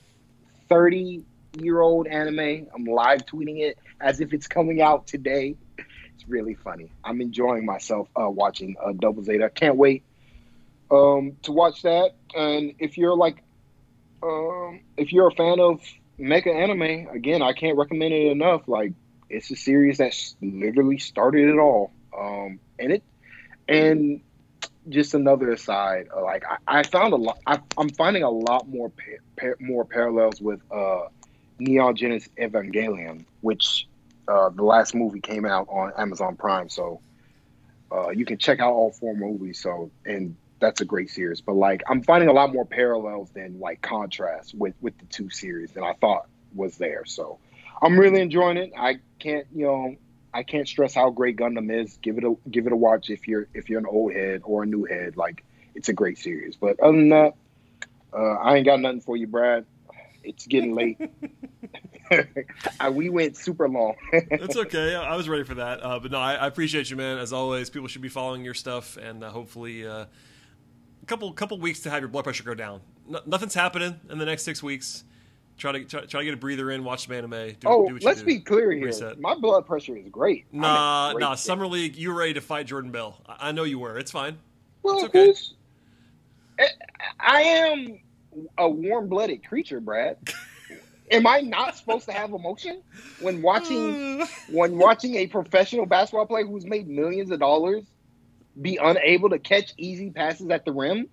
30 year old anime. I'm live tweeting it as if it's coming out today. It's really funny. I'm enjoying myself uh, watching uh, Double Zeta. Can't wait um, to watch that. And if you're like, um, if you're a fan of mecha anime, again, I can't recommend it enough. Like, it's a series that literally started it all. Um, and it, and just another aside, like I, I found a lot. I, I'm finding a lot more pa- pa- more parallels with uh, Neon Genesis Evangelion, which uh, the last movie came out on Amazon Prime. So uh, you can check out all four movies. So and that's a great series. But like I'm finding a lot more parallels than like contrast with with the two series than I thought was there. So I'm really enjoying it. I can't you know I can't stress how great Gundam is. Give it a give it a watch if you're if you're an old head or a new head. Like it's a great series. But other than that, uh, I ain't got nothing for you, Brad. It's getting late. I, we went super long. That's okay. I I was ready for that. Uh, but no, I, I appreciate you, man. As always, people should be following your stuff, and uh, hopefully, uh, a couple couple weeks to have your blood pressure go down. No, nothing's happening in the next six weeks. Try to try, try to get a breather in, watch some anime. Do, oh, do what let's do. be clear here. Reset. My blood pressure is great. I'm Nah, great nah. shape. Summer League, you were ready to fight Jordan Bell. I, I know you were. It's fine. Well, It's okay. I- I am a warm-blooded creature, Brad. Am I not supposed to have emotion when watching when watching a professional basketball player who's made millions of dollars be unable to catch easy passes at the rim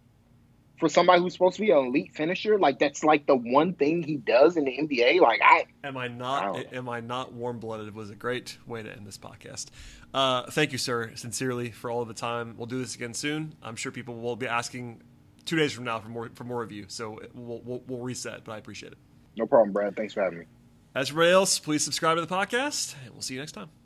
for somebody who's supposed to be an elite finisher? Like that's like the one thing he does in the NBA. Like I Am I I not? don't Am I not warm blooded? Was a great way to end this podcast. Uh, thank you, sir, sincerely for all of the time. We'll do this again soon. I'm sure people will be asking two days from now for more for more of you. So we'll we'll, we'll reset. But I appreciate it. no problem, Brad. Thanks for having me. As for everybody else, please subscribe to the podcast, and we'll see you next time.